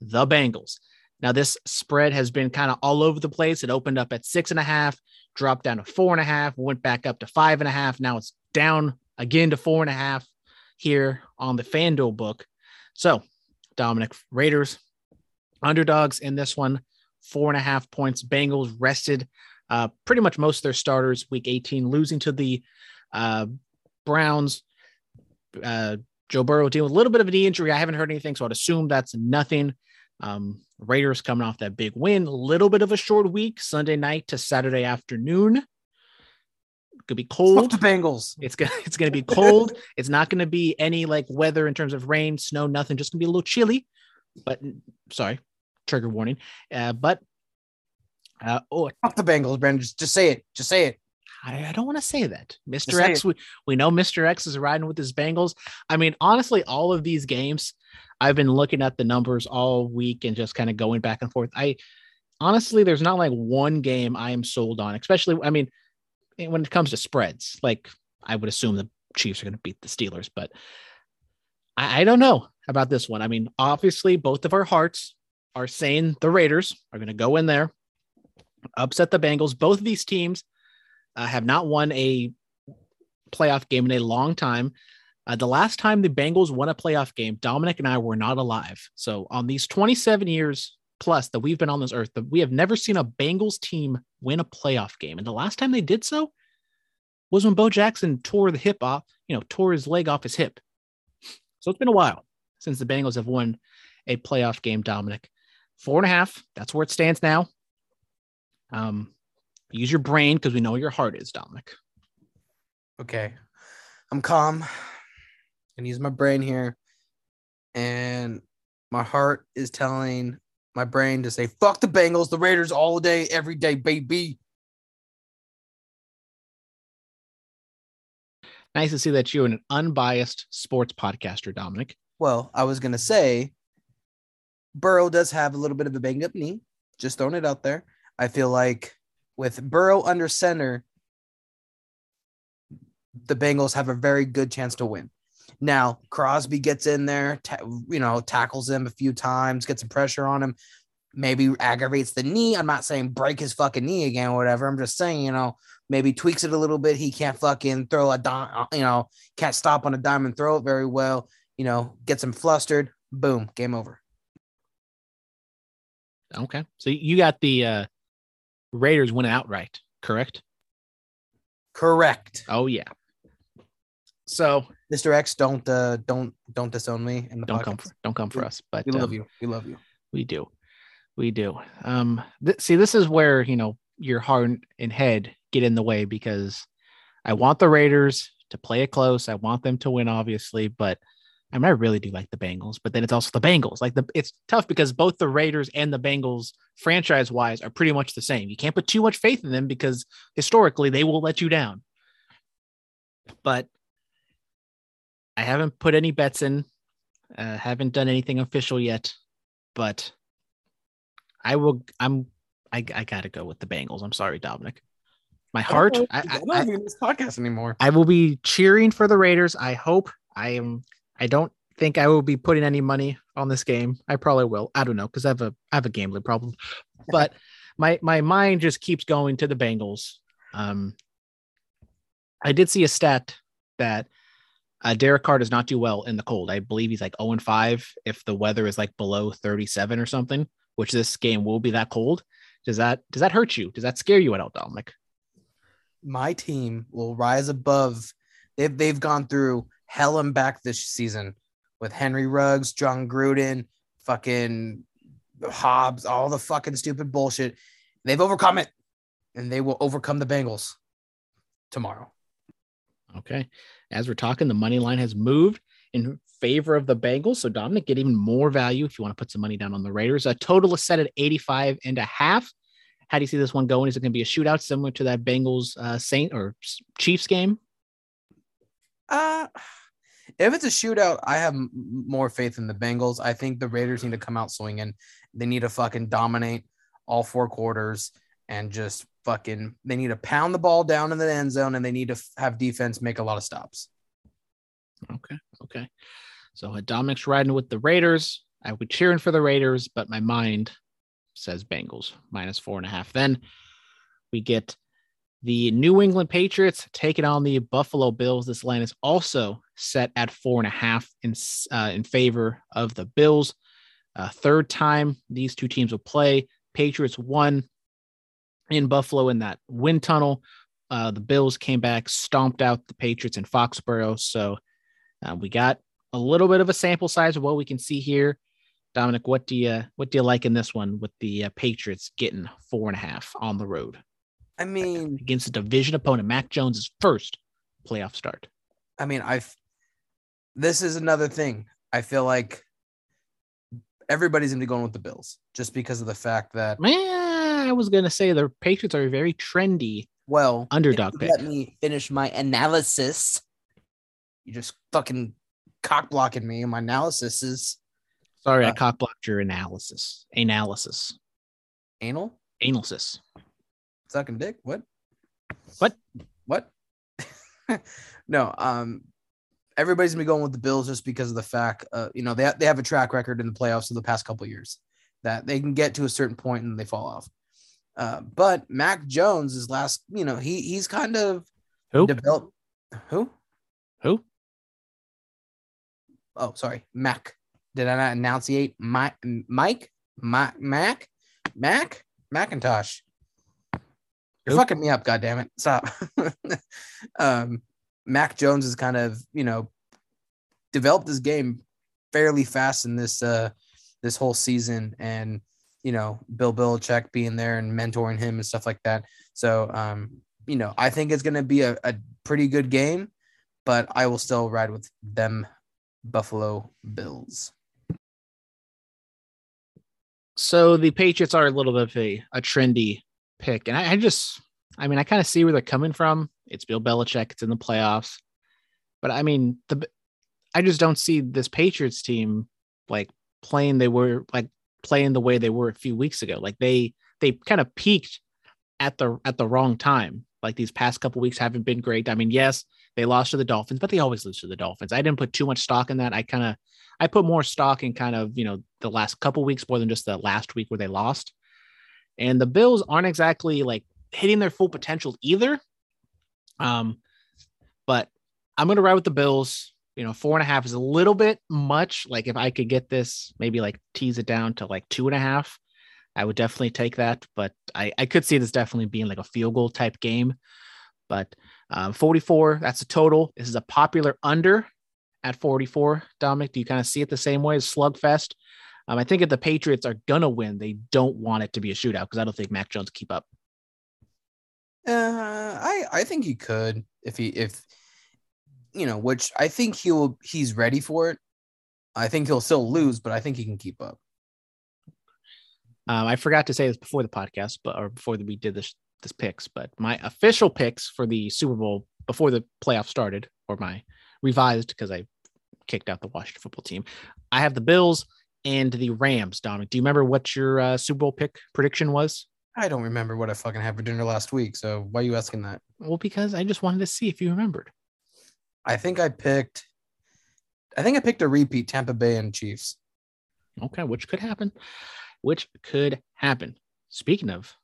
the Bengals. Now, this spread has been kind of all over the place. It opened up at six and a half, dropped down to four and a half, went back up to five and a half. Now it's down again to four and a half here on the FanDuel book. So, Dominic, Raiders underdogs in this one, four and a half points. Bengals rested uh, pretty much most of their starters week 18, losing to the uh, Browns. Uh, Joe Burrow dealing with a little bit of a knee injury. I haven't heard anything, so I'd assume that's nothing. Um, Raiders coming off that big win, a little bit of a short week, Sunday night to Saturday afternoon. Could be cold. the Bengals. It's gonna it's gonna be cold. it's not gonna be any like weather in terms of rain, snow, nothing. Just gonna be a little chilly. But sorry, trigger warning. Uh, but uh, oh, Fuck the Bengals, Brandon. Just, just say it. Just say it. I, I don't want to say that. Mr. say X, we, we know Mr. X is riding with his Bengals. I mean, honestly, all of these games, I've been looking at the numbers all week and just kind of going back and forth. I honestly, there's not like one game I am sold on, especially, I mean, eh, when it comes to spreads, like I would assume the Chiefs are going to beat the Steelers, but I, I don't know about this one. I mean, obviously, both of our hearts are saying the Raiders are going to go in there, upset the Bengals. Both of these teams uh, have not won a playoff game in a long time. Uh, the last time the Bengals won a playoff game, Dominic and I were not alive. So, on these 27 years plus that we've been on this earth, we have never seen a Bengals team win a playoff game. And the last time they did so was when Bo Jackson tore the hip off, you know, tore his leg off his hip. So, it's been a while since the Bengals have won a playoff game, Dominic. Four and a half. That's where it stands now. Um, use your brain because we know your heart is, Dominic. Okay. I'm calm and use my brain here. And my heart is telling my brain to say, fuck the Bengals, the Raiders all day, every day, baby. Nice to see that you're an unbiased sports podcaster, Dominic. Well, I was going to say, Burrow does have a little bit of a banged up knee. Just throwing it out there. I feel like with Burrow under center, the Bengals have a very good chance to win. Now, Crosby gets in there, ta- you know, tackles him a few times, gets some pressure on him, maybe aggravates the knee. I'm not saying break his fucking knee again or whatever. I'm just saying, you know, maybe tweaks it a little bit. He can't fucking throw a dime, you know, can't stop on a dime and throw it very well. You know, gets him flustered. Boom, game over. Okay. So you got the uh, Raiders winning outright, correct? Correct. Oh, yeah. So Mr. X, don't uh don't don't disown me in the don't podcast. come for, don't come for us, but We love um, you. We love you. We do. We do. Um, th- see, this is where, you know, your heart and head get in the way because I want the Raiders to play it close. I want them to win, obviously, but I mean, I really do like the Bengals, but then it's also the Bengals. Like the, it's tough because both the Raiders and the Bengals, franchise wise, are pretty much the same. You can't put too much faith in them because historically they will let you down. But I haven't put any bets in, uh, haven't done anything official yet, but I will. I'm. I, I gotta go with the Bengals. I'm sorry, Dominic. My heart. I, I'm I, not I, even in this podcast anymore. I will be cheering for the Raiders. I hope. I am. I don't think I will be putting any money on this game. I probably will. I don't know because I have a I have a gambling problem, but my my mind just keeps going to the Bengals. Um, I did see a stat that uh, Derek Carr does not do well in the cold. I believe he's like 0 and 5 if the weather is like below 37 or something, which this game will be that cold. Does that does that hurt you? Does that scare you at all, Dominic? My team will rise above. They've they've gone through hell and back this season with Henry Ruggs, Jon Gruden, fucking Hobbs, all the fucking stupid bullshit. They've overcome it, and they will overcome the Bengals tomorrow. Okay. As we're talking, the money line has moved in favor of the Bengals. So Dominic, get even more value if you want to put some money down on the Raiders. A total is set at 85 and a half. How do you see this one going? Is it going to be a shootout similar to that Bengals uh, Saint or Chiefs game? Uh if it's a shootout, I have more faith in the Bengals. I think the Raiders need to come out swinging. They need to fucking dominate all four quarters and just fucking. They need to pound the ball down in the end zone, and they need to have defense make a lot of stops. Okay. Okay. So Dominic's riding with the Raiders. I would cheering for the Raiders, but my mind says Bengals minus four and a half. Then we get the New England Patriots taking on the Buffalo Bills. This line is also set at four and a half in uh, in favor of the Bills. Uh, third time these two teams will play. Patriots won in Buffalo in that wind tunnel. Uh, the Bills came back, stomped out the Patriots in Foxborough. So uh, we got a little bit of a sample size of what we can see here. Dominic, what do you what do you like in this one with the uh, Patriots getting four and a half on the road I mean, against a division opponent, Mac Jones' first playoff start? I mean, I've. This is another thing. I feel like everybody's gonna be going with the Bills just because of the fact that Man, I was gonna say the Patriots are very trendy Well, Underdog pick. Let me finish my analysis. You just fucking cock blocking me. My analysis is Sorry, I Uh, cock blocked your analysis. Analysis. anal Analysis. Sucking dick. What? What? What? no. Um. Everybody's gonna be going with the Bills just because of the fact, uh, you know, they ha- they have a track record in the playoffs of the past couple of years that they can get to a certain point and they fall off. Uh, but Mac Jones is last, you know, he he's kind of Who? developed. Who? Who? Oh, sorry, Mac. Did I not enunciate Mike? Mike? Mac? Mac? Mac? Macintosh. You're fucking me up, goddammit. Stop. um, Mac Jones has kind of, you know, developed his game fairly fast in this uh this whole season and you know, Bill Belichick being there and mentoring him and stuff like that. So um, you know, I think it's gonna be a, a pretty good game, but I will still ride with them Buffalo Bills. So the Patriots are a little bit of a, a trendy pick. And I, I just, I mean, I kind of see where they're coming from. It's Bill Belichick, it's in the playoffs. But I mean, the I just don't see this Patriots team like playing they were like playing the way they were a few weeks ago. Like they they kind of peaked at the at the wrong time. Like these past couple weeks haven't been great. I mean, yes, they lost to the Dolphins, but they always lose to the Dolphins. I didn't put too much stock in that. I kind of I put more stock in kind of, you know, the last couple weeks more than just the last week where they lost. And the Bills aren't exactly like hitting their full potential either. Um, but I'm gonna ride with the Bills. You know, four and a half is a little bit much. Like if I could get this, maybe like tease it down to like two and a half, I would definitely take that. But I, I could see this definitely being like a field goal type game. But um, 44, that's a total. This is a popular under at 44. Dominic, do you kind of see it the same way as Slugfest? Um, I think if the Patriots are gonna win, they don't want it to be a shootout because I don't think Mac Jones keep up. Uh, I I think he could if he if you know, which I think he'll he's ready for it. I think he'll still lose, but I think he can keep up. Um, I forgot to say this before the podcast, but or before we did this this picks, but my official picks for the Super Bowl before the playoff started, or my revised because I kicked out the Washington football team. I have the Bills and the Rams. Dominic, do you remember what your uh, Super Bowl pick prediction was? I don't remember what I fucking had for dinner last week, so why are you asking that? Well, because I just wanted to see if you remembered. I think I picked I think I picked a repeat Tampa Bay and Chiefs. Okay, which could happen. Which could happen. Speaking of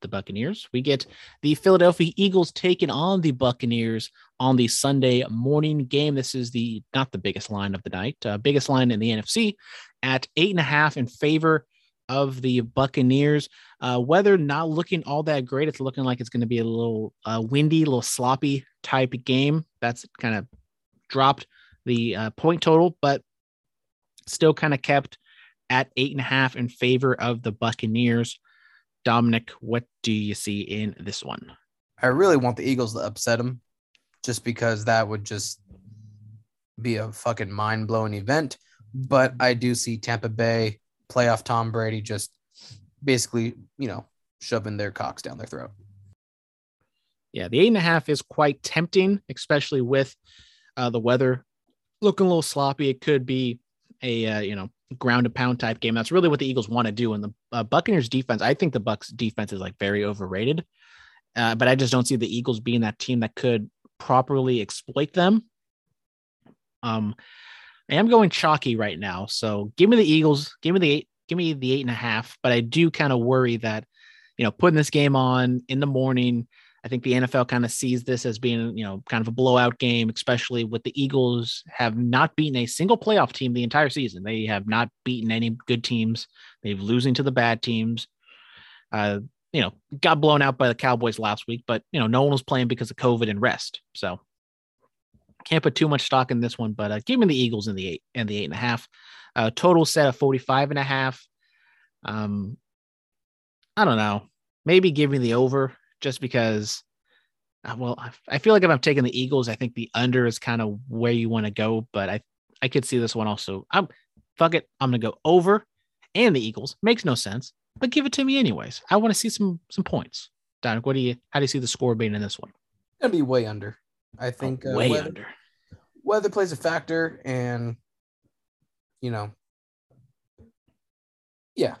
the Buccaneers, we get the Philadelphia Eagles taking on the Buccaneers on the Sunday morning game. This is the not the biggest line of the night, uh, biggest line in the NFC at eight and a half in favor of the Buccaneers. Uh, weather not looking all that great. It's looking like it's going to be a little uh, windy, a little sloppy type game. That's kind of dropped the uh, point total, but still kind of kept at eight and a half in favor of the Buccaneers. Dominic, what do you see in this one? I really want the Eagles to upset them just because that would just be a fucking mind blowing event. But I do see Tampa Bay playoff Tom Brady just basically, you know, shoving their cocks down their throat. Yeah, the eight and a half is quite tempting, especially with uh, the weather looking a little sloppy. It could be a uh, you know ground and pound type game. That's really what the Eagles want to do. And the uh, Buccaneers defense, I think the Bucks defense is like very overrated. Uh, but I just don't see the Eagles being that team that could properly exploit them. Um, I am going chalky right now, so give me the Eagles. Give me the eight. Give me the eight and a half. But I do kind of worry that you know putting this game on in the morning. I think the NFL kind of sees this as being, you know, kind of a blowout game, especially with the Eagles have not beaten a single playoff team the entire season. They have not beaten any good teams. They've losing to the bad teams. Uh, you know, got blown out by the Cowboys last week, but you know, no one was playing because of COVID and rest. So can't put too much stock in this one, but uh, give me the Eagles in the eight and the eight and a half. Uh, total set of 45 and a half. Um, I don't know. Maybe give me the over just because uh, well I, I feel like if i'm taking the eagles i think the under is kind of where you want to go but i i could see this one also i'm fuck it i'm gonna go over and the eagles makes no sense but give it to me anyways i want to see some some points Dominic, what do you how do you see the score being in this one? Gonna be way under. I think uh, way weather, under. weather plays a factor, and you know, yeah,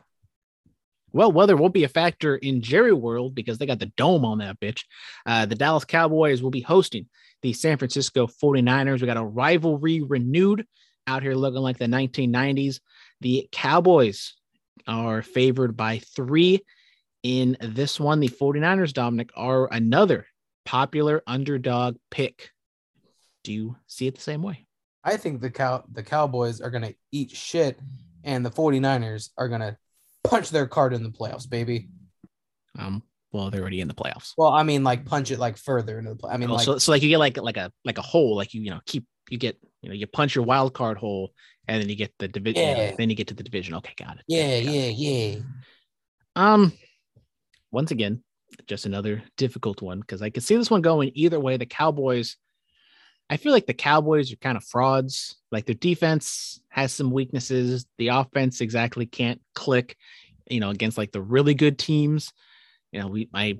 Well, weather won't be a factor in Jerry World because they got the dome on that bitch. Uh, the Dallas Cowboys will be hosting the San Francisco 49ers. We got a rivalry renewed out here looking like the 1990s. The Cowboys are favored by three in this one. The 49ers, Dominic, are another popular underdog pick. Do you see it the same way? I think the cow the Cowboys are gonna eat shit, and the 49ers are gonna punch their card in the playoffs, baby. Um, well, they're already in the playoffs. Well, I mean, like punch it like further into the play. I mean, Oh, like so, so like you get like like a like a hole, like you you know keep you get you know you punch your wild card hole, and then you get the division. Yeah. then you get to the division. Okay, got it. yeah, Got it. yeah, yeah. Um, once again, just another difficult one because I could see this one going either way. The Cowboys, I feel like the Cowboys are kind of frauds. Like their defense has some weaknesses. The offense exactly can't click, you know, against like the really good teams. You know, we I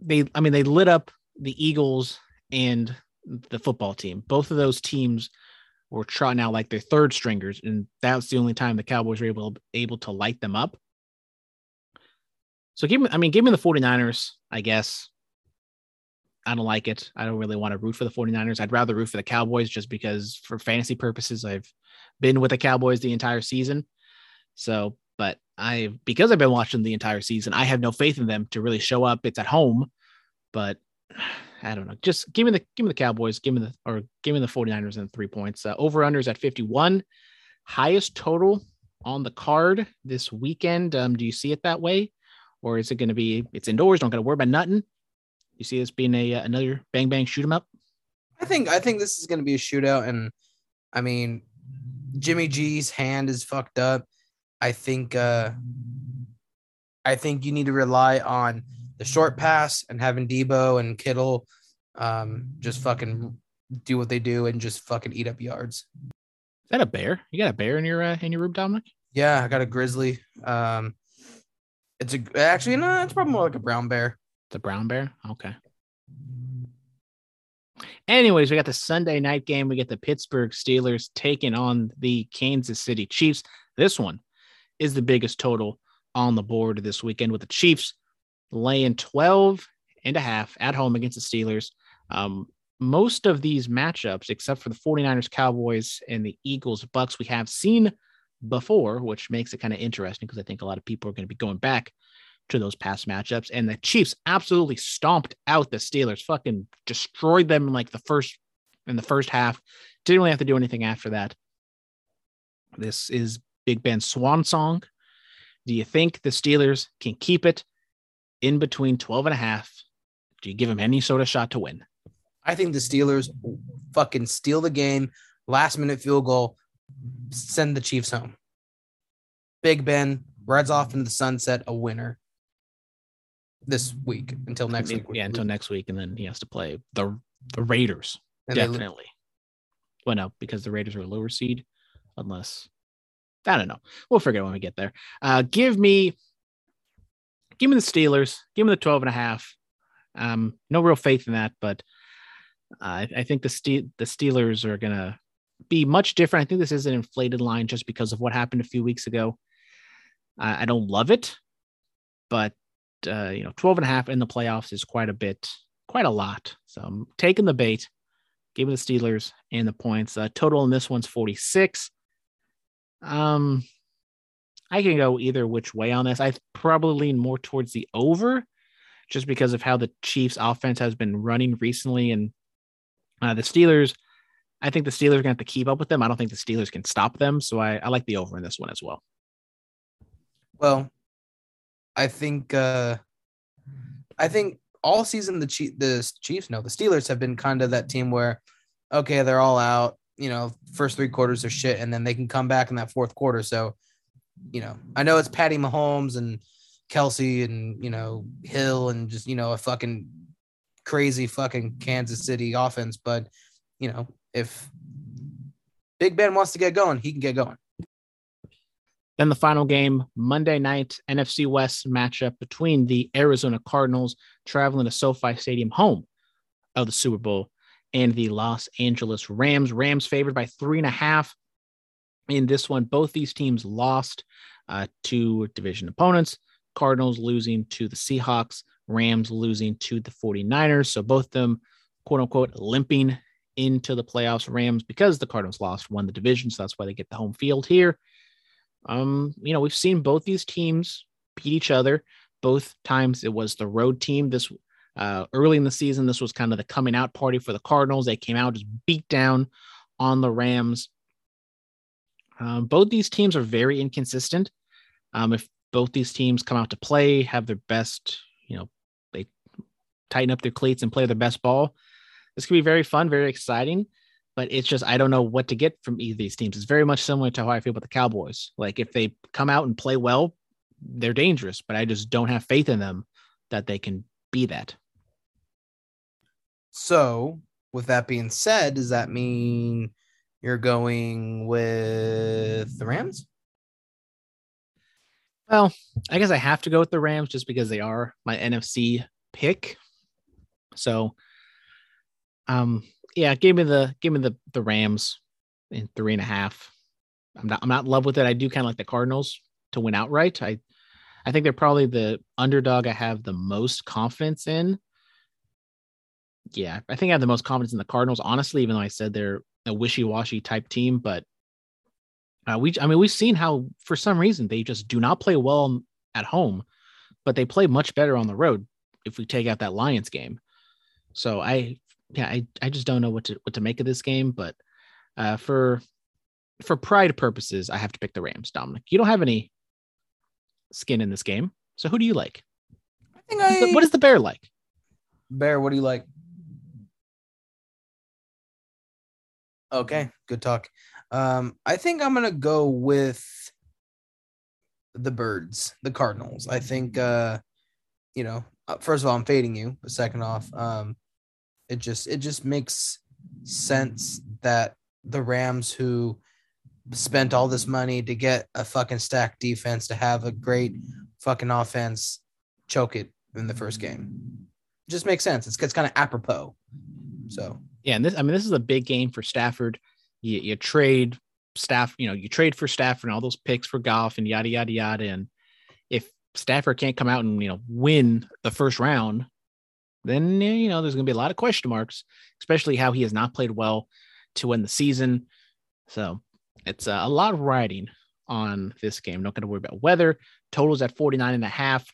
they I mean they lit up the Eagles and the football team. Both of those teams were trotting out like their third stringers, and that's the only time the Cowboys were able able to light them up. So give me, I mean, give me the 49ers, I guess. I don't like it. I don't really want to root for the 49ers. I'd rather root for the Cowboys just because for fantasy purposes, I've been with the Cowboys the entire season. So, but I because I've been watching the entire season, I have no faith in them to really show up. It's at home, but I don't know. Just give me the give me the Cowboys, give me the or give me the 49ers and three points. Uh, over unders at 51. Highest total on the card this weekend. Um, do you see it that way? Or is it going to be it's indoors, don't got to worry about nothing? You see this being a uh, another bang bang shoot 'em up? I think I think this is going to be a shootout, and I mean, Jimmy G's hand is fucked up. I think uh, I think you need to rely on the short pass and having Deebo and Kittle um, just fucking do what they do and just fucking eat up yards. Is that a bear? You got a bear in your uh, in your room, Dominic? Yeah, I got a grizzly. Um, it's a actually no, it's probably more like a brown bear. The brown bear? Okay. Anyways, we got the Sunday night game. We get the Pittsburgh Steelers taking on the Kansas City Chiefs. This one is the biggest total on the board this weekend with the Chiefs laying 12 and a half at home against the Steelers. Um, most of these matchups, except for the 49ers, Cowboys, and the Eagles, Bucks, we have seen before, which makes it kind of interesting because I think a lot of people are going to be going back to those past matchups. And the Chiefs absolutely stomped out the Steelers, fucking destroyed them in like the first in the first half. Didn't really have to do anything after that. This is Big Ben's swan song. Do you think the Steelers can keep it in between 12 and a half? Do you give them any sort of shot to win? I think the Steelers fucking steal the game, last minute field goal, send the Chiefs home. Big Ben rides off into the sunset, a winner this week until next week. Yeah, until next week. And then he has to play the the Raiders. And definitely. well, no, because the Raiders are a lower seed, unless I don't know. We'll figure it out when we get there. Uh, give me, give me the Steelers. Give me the 12 and a half. Um, no real faith in that, but uh, I, I think the Ste- the Steelers are gonna be much different. I think this is an inflated line just because of what happened a few weeks ago. Uh, I don't love it, but uh, you know, 12 and a half in the playoffs is quite a bit, quite a lot. So I'm taking the bait, giving the Steelers and the points. Uh, total in this one's 46. Um, I can go either which way on this. I probably lean more towards the over just because of how the Chiefs offense has been running recently. And uh, the Steelers, I think the Steelers are going to have to keep up with them. I don't think the Steelers can stop them. So I, I like the over in this one as well. Well, I think uh I think all season the Chief, the Chiefs, no, the Steelers have been kind of that team where, okay, they're all out. You know, first three quarters are shit, and then they can come back in that fourth quarter. So, you know, I know it's Patty Mahomes and Kelce and you know Hill and just you know a fucking crazy fucking Kansas City offense, but you know if Big Ben wants to get going, he can get going. Then the final game, Monday night NFC West matchup between the Arizona Cardinals traveling to SoFi Stadium, home of the Super Bowl, and the Los Angeles Rams. Rams favored by three and a half in this one. Both these teams lost uh, to division opponents. Cardinals losing to the Seahawks, Rams losing to the 49ers. So both of them, quote unquote, limping into the playoffs. Rams, because the Cardinals lost, won the division. So that's why they get the home field here. Um, you know, we've seen both these teams beat each other. Both times it was the road team. This uh, early in the season, this was kind of the coming out party for the Cardinals. They came out, just beat down on the Rams. Um, both these teams are very inconsistent. Um, if both these teams come out to play, have their best, you know, they tighten up their cleats and play their best ball, this could be very fun, very exciting. But it's just I don't know what to get from either of these teams. It's very much similar to how I feel about the Cowboys. Like if they come out and play well, they're dangerous, but I just don't have faith in them that they can be that. So, with that being said, does that mean you're going with the Rams? Well, I guess I have to go with the Rams just because they are my NFC pick. So, um, yeah, give me the give me the the Rams in three and a half. I'm not I'm not in love with it. I do kind of like the Cardinals to win outright. I I think they're probably the underdog I have the most confidence in. Yeah, I think I have the most confidence in the Cardinals, honestly, even though I said they're a wishy-washy type team, but uh, we I mean we've seen how for some reason they just do not play well at home, but they play much better on the road if we take out that Lions game. So I yeah, I, I just don't know what to what to make of this game, but uh, for for pride purposes, I have to pick the Rams. Dominic, you don't have any skin in this game, so who do you like? I think I. What is the bear like? Bear, what do you like? Okay, good talk. Um, I think I'm gonna go with the birds, the Cardinals. I think uh, you know, uh, first of all, I'm fading you, but second off, um, it just it just makes sense that the Rams who spent all this money to get a fucking stacked defense to have a great fucking offense choke it in the first game. It just makes sense. It's, it's kind of apropos. So yeah, and this I mean this is a big game for Stafford. You, you trade staff, you know, you trade for Stafford and all those picks for Goff and yada yada yada. And if Stafford can't come out and you know win the first round, then you know there's going to be a lot of question marks, especially how he has not played well to win the season. So it's uh, a lot of riding on this game. Not going to worry about weather. Totals at 49 and a half.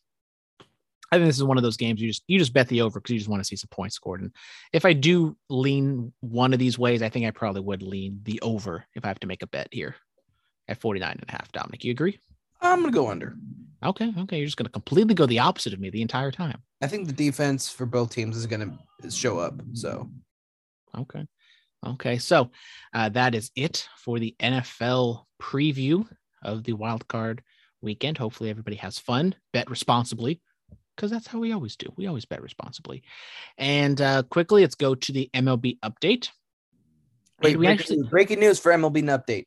I think this is one of those games you just you just bet the over because you just want to see some points scored. And if I do lean one of these ways, I think I probably would lean the over if I have to make a bet here at 49 and a half. Dominic, you agree? I'm gonna go under. Okay, okay. You're just gonna completely go the opposite of me the entire time. I think the defense for both teams is gonna show up. So okay. Okay, so uh, that is it for the NFL preview of the wild card weekend. Hopefully, everybody has fun. Bet responsibly, because that's how we always do. We always bet responsibly. And uh, quickly, let's go to the MLB update. Wait, we breaking, actually breaking news for MLB update.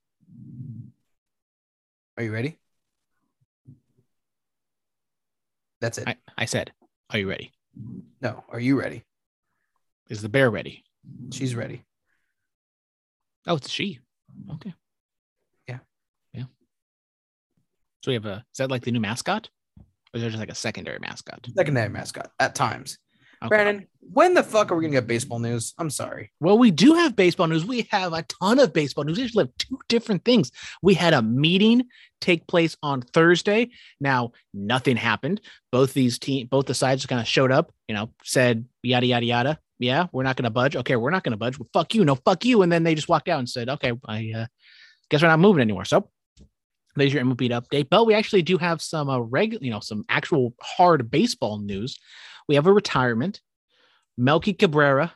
Are you ready? That's it. I, I said, Are you ready? No. Are you ready? Is the bear ready? She's ready. Oh, it's she. Okay. Yeah. Yeah. So we have a, is that like the new mascot? Or is there just like a secondary mascot? Secondary mascot at times. Okay. Brandon, when the fuck are we gonna get baseball news? I'm sorry. Well, we do have baseball news. We have a ton of baseball news. We actually have two different things. We had a meeting take place on Thursday. Now, nothing happened. Both these team, both the sides kind of showed up, you know, said yada yada yada. Yeah, we're not gonna budge. Okay, we're not gonna budge. Well, fuck you. No, fuck you. And then they just walked out and said, okay, I uh, guess we're not moving anymore. So there's your MLB update. But we actually do have some uh, regular, you know, some actual hard baseball news. We have a retirement. Melky Cabrera,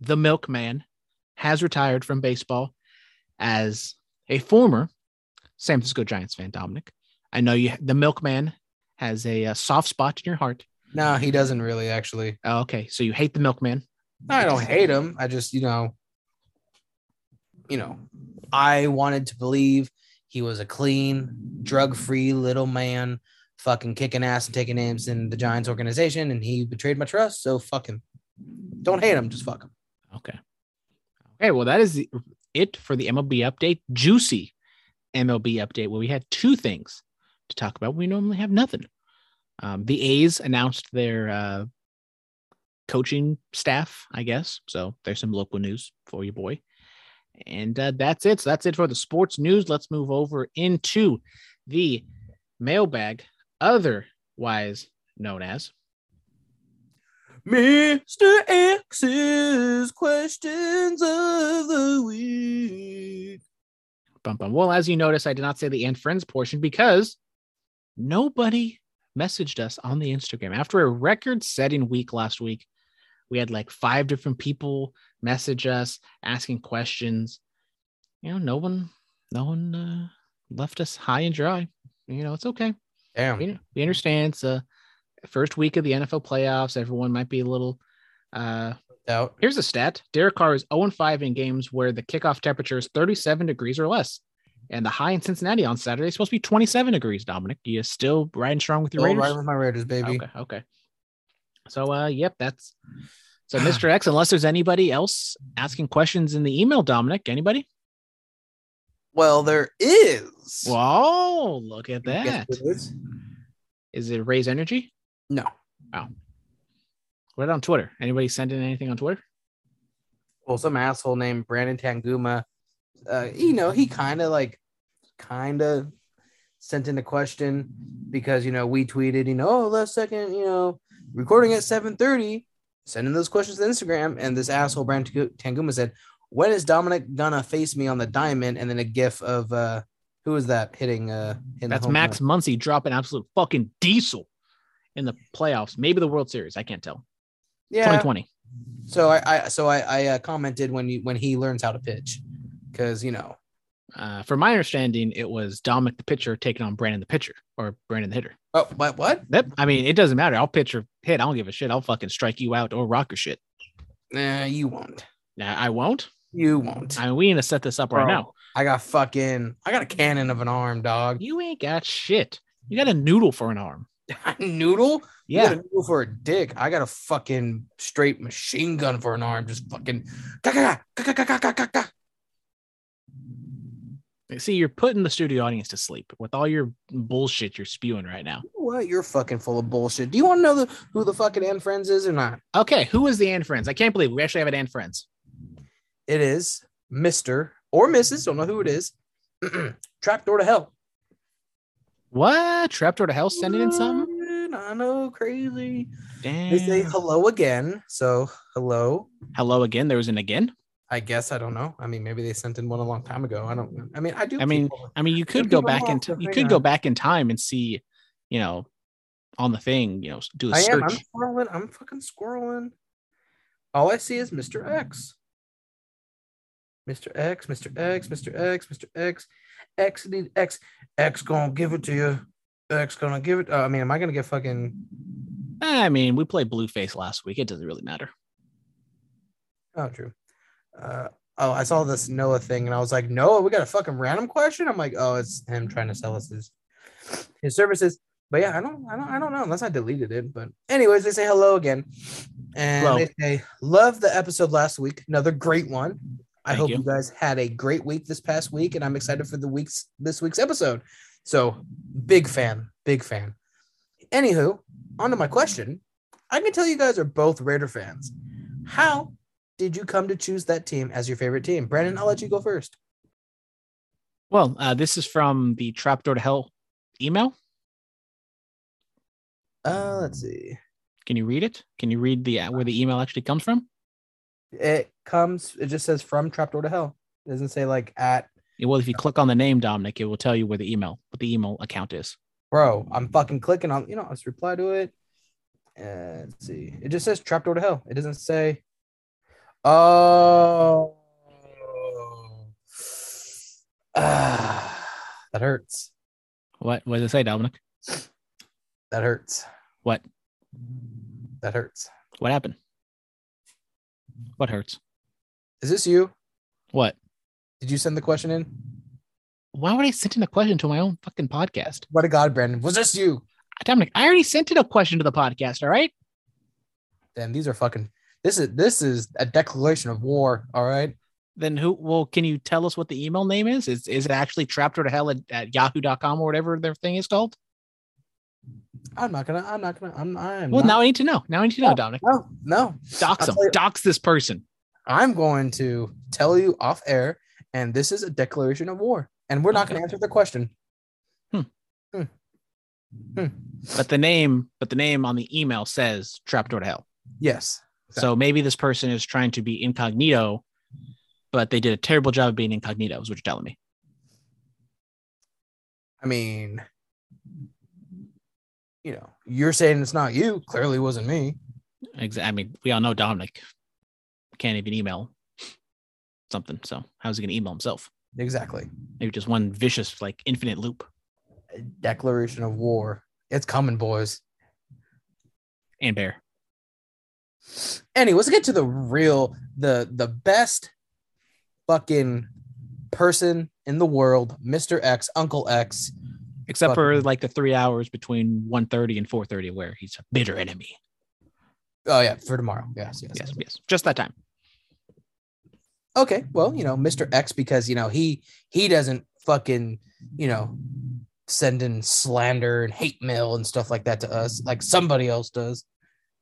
the milkman, has retired from baseball as a former San Francisco Giants fan, Dominic. I know you, the milkman, has a, a soft spot in your heart. No, he doesn't really, actually. Oh, okay, so you hate the milkman? No, I don't hate him. I just, you know, you know, I wanted to believe He was a clean, drug-free little man, fucking kicking ass and taking names in the Giants organization, and he betrayed my trust. So fuck him. Don't hate him, just fuck him. Okay. Okay. Well, that is it for the MLB update. Juicy MLB update where we had two things to talk about. We normally have nothing. Um, the A's announced their uh, coaching staff, I guess. So there's some local news for you, boy. And uh, that's it. So that's it for the sports news. Let's move over into the mailbag, otherwise known as Mr. X's questions of the week. Bum, bum. Well, as you notice, I did not say the and friends portion because nobody messaged us on the Instagram. After a record setting week last week, we had like five different people message us asking questions. You know, no one, no one uh, left us high and dry. You know, it's okay. Damn. We, we understand it's a first week of the NFL playoffs. Everyone might be a little. Uh, Out. here's a stat: Derek Carr is 0 5 in games where the kickoff temperature is 37 degrees or less, and the high in Cincinnati on Saturday is supposed to be 27 degrees. Dominic, you still riding strong with your Still Raiders? right with my Raiders, baby. Okay, okay. So, uh, yep, that's so, Mr. X. Unless there's anybody else asking questions in the email, Dominic, anybody? Well, there is. Whoa, look at that. it is? Is it Raise Energy? No. Wow. What on Twitter? Anybody send in anything on Twitter? Well, some asshole named Brandon Tanguma. Uh, you know, he kind of like, kind of sent in a question because you know we tweeted, you know, oh, last second, you know, recording at seven thirty. Sending those questions to Instagram, and this asshole Brandon Tanguma said, "When is Dominic gonna face me on the diamond?" And then a gif of uh, who is that hitting? Uh, in That's home Max run? Muncy dropping absolute fucking diesel in the playoffs, maybe the World Series. I can't tell. Yeah. 2020. So I, I so I, I uh, commented when you when he learns how to pitch, because you know Uh, from my understanding, it was Dominic the pitcher taking on Brandon the pitcher or Brandon the hitter. Oh, what? What? Yep. I mean, it doesn't matter. I'll pitch or hit. I don't give a shit. I'll fucking strike you out or rock your shit. Nah, you won't. Nah, I won't. You won't. I mean, we need to set this up right Bro, now. I got fucking, I got a cannon of an arm, dog. You ain't got shit. You got a noodle for an arm. noodle? Yeah. You got a noodle for a dick. I got a fucking straight machine gun for an arm. Just fucking. See, you're putting the studio audience to sleep with all your bullshit you're spewing right now. What? You're fucking full of bullshit. Do you want to know the, who the fucking Ann Friends is or not? Okay, who is the Ann Friends? I can't believe we actually have an Ann Friends. It is Mr or Mrs. Don't know who it is. Trapdoor to hell. What? Trapdoor to Hell sending in something? I know, crazy. Damn. They say hello again. So hello. Hello again. There was an again. I guess I don't know. I mean, maybe they sent in one a long time ago. I don't. I mean, I do. I mean, keep- I mean, you could go back in. T- you could go back in time and see, you know, on the thing, you know, do a I am. I'm search. scrolling. I'm fucking scrolling. All I see is Mr. X. Mr. X, Mr. X, Mr. X, Mr. X. X need X. X gonna give it to you. X gonna give it. Uh, I mean, am I gonna get fucking? I mean, we played Blueface last week. It doesn't really matter. Oh, true. Uh, oh, I saw this Noah thing, and I was like, Noah, we got a fucking random question. I'm like, oh, it's him trying to sell us his his services. But yeah, I don't, I don't, I don't know unless I deleted it. But anyways, they say hello again, and Hello. they say love the episode last week. Another great one. I Thank hope you. you. guys had a great week this past week, and I'm excited for the week's this week's episode. So big fan, big fan. Anywho, on to my question. I can tell you guys are both Raider fans. How did you come to choose that team as your favorite team? Brandon, I'll let you go first. Well, uh, this is from the Trapdoor to Hell email. Uh, let's see. Can you read it? Can you read the where the email actually comes from? It comes. It just says from Trapdoor to Hell. It doesn't say like at. Well, if you click on the name Dominic, it will tell you where the email, what the email account is. Bro, I'm fucking clicking on. You know, let's reply to it. Uh, let's see. It just says Trapdoor to Hell. It doesn't say. Oh. Ah, that hurts. What? What does it say, Dominic? That hurts. What? That hurts. What happened? What hurts? Is this you? What? Did you send the question in? Why would I send in a question to my own fucking podcast? What to God, Brandon? Was this you? Dominic, I already sent in a question to the podcast. All right. Damn, these are fucking. This is this is a declaration of war. All right. Then who? Well, can you tell us what the email name is? Is is it actually trapdoor to hell at, at yahoo.com or whatever their thing is called? I'm not gonna. I'm not gonna. I'm. I'm Well, not, now I need to know. Now I need to know, No. Dominic. No, no. Dox him. you- Dox this person. I'm going to tell you off air, and this is a declaration of war, and we're not going to answer the question. Hmm. Hmm. Hmm. But the name, but the name on the email says trapdoor to hell. Yes. So maybe this person is trying to be incognito, but they did a terrible job of being incognito, is what you're telling me. I mean, you know, you're saying it's not you. Clearly, wasn't me. Exa- I mean, we all know Dominic can't even email something. So how's he gonna email himself? Exactly. Maybe just one vicious, like infinite loop. A declaration of war. It's coming, boys. And bear. Anyway, let's get to the real, the the best fucking person in the world, Mr. X, Uncle X. Except for like the three hours between 1.30 and 4.30 where he's a bitter enemy. Oh yeah, for tomorrow. Yes, yes, Yes, yes. yes. Just that time. Okay, well, you know, Mr. X because you know he he doesn't fucking you know send in slander and hate mail and stuff like that to us like somebody else does.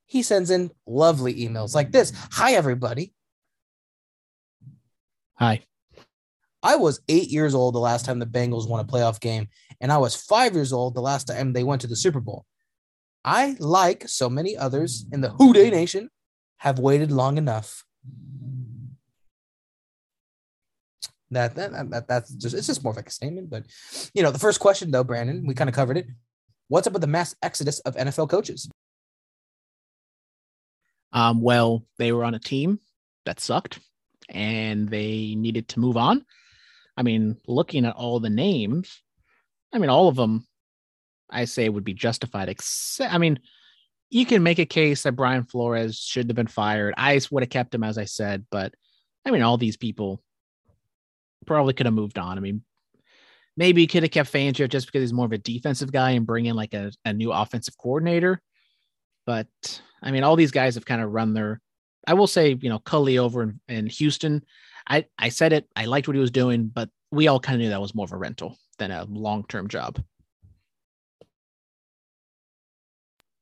He sends in lovely emails like this. Hi everybody. Hi. I was eight years old the last time the Bengals won a playoff game, and I was five years old the last time they went to the Super Bowl. I, like so many others in the Who Dey Nation, have waited long enough. That, that, that that's just it's just more of like a statement, but you know the first question though, Brandon, we kind of covered it. What's up with the mass exodus of NFL coaches? Um, well, they were on a team that sucked and they needed to move on. I mean, looking at all the names, I mean, all of them I say would be justified. Except, I mean, you can make a case that Brian Flores should have been fired. I would have kept him, as I said, but I mean, all these people probably could have moved on. I mean, maybe he could have kept Fangio just because he's more of a defensive guy and bring in like a, a new offensive coordinator. But I mean, all these guys have kind of run their. I will say, you know, Culley over in, in Houston. I I said it. I liked what he was doing, but we all kind of knew that was more of a rental than a long term job.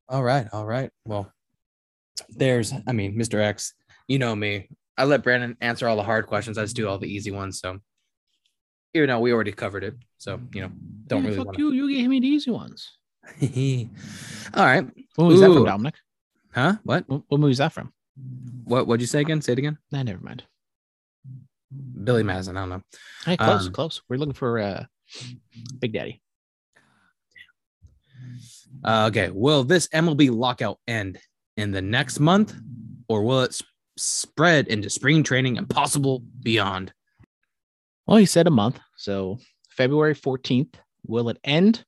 All right, all right. Well, there's, I mean, Mr. X, you know me. I let Brandon answer all the hard questions. I just do all the easy ones. So, even though we already covered it, so you know, don't Yeah, really fuck want you. You gave me the easy ones. all right, What is that from, Dominic? huh? What? What, what movie is that from? What? What'd you say again? Say it again. Nah, never mind. Billy Madison. I don't know. Hey, close, Um, close. We're looking for uh, Big Daddy. Uh, okay. Will this MLB lockout end in the next month, or will it s- spread into spring training and possible beyond? Well, he said a month, so February fourteenth. Will it end?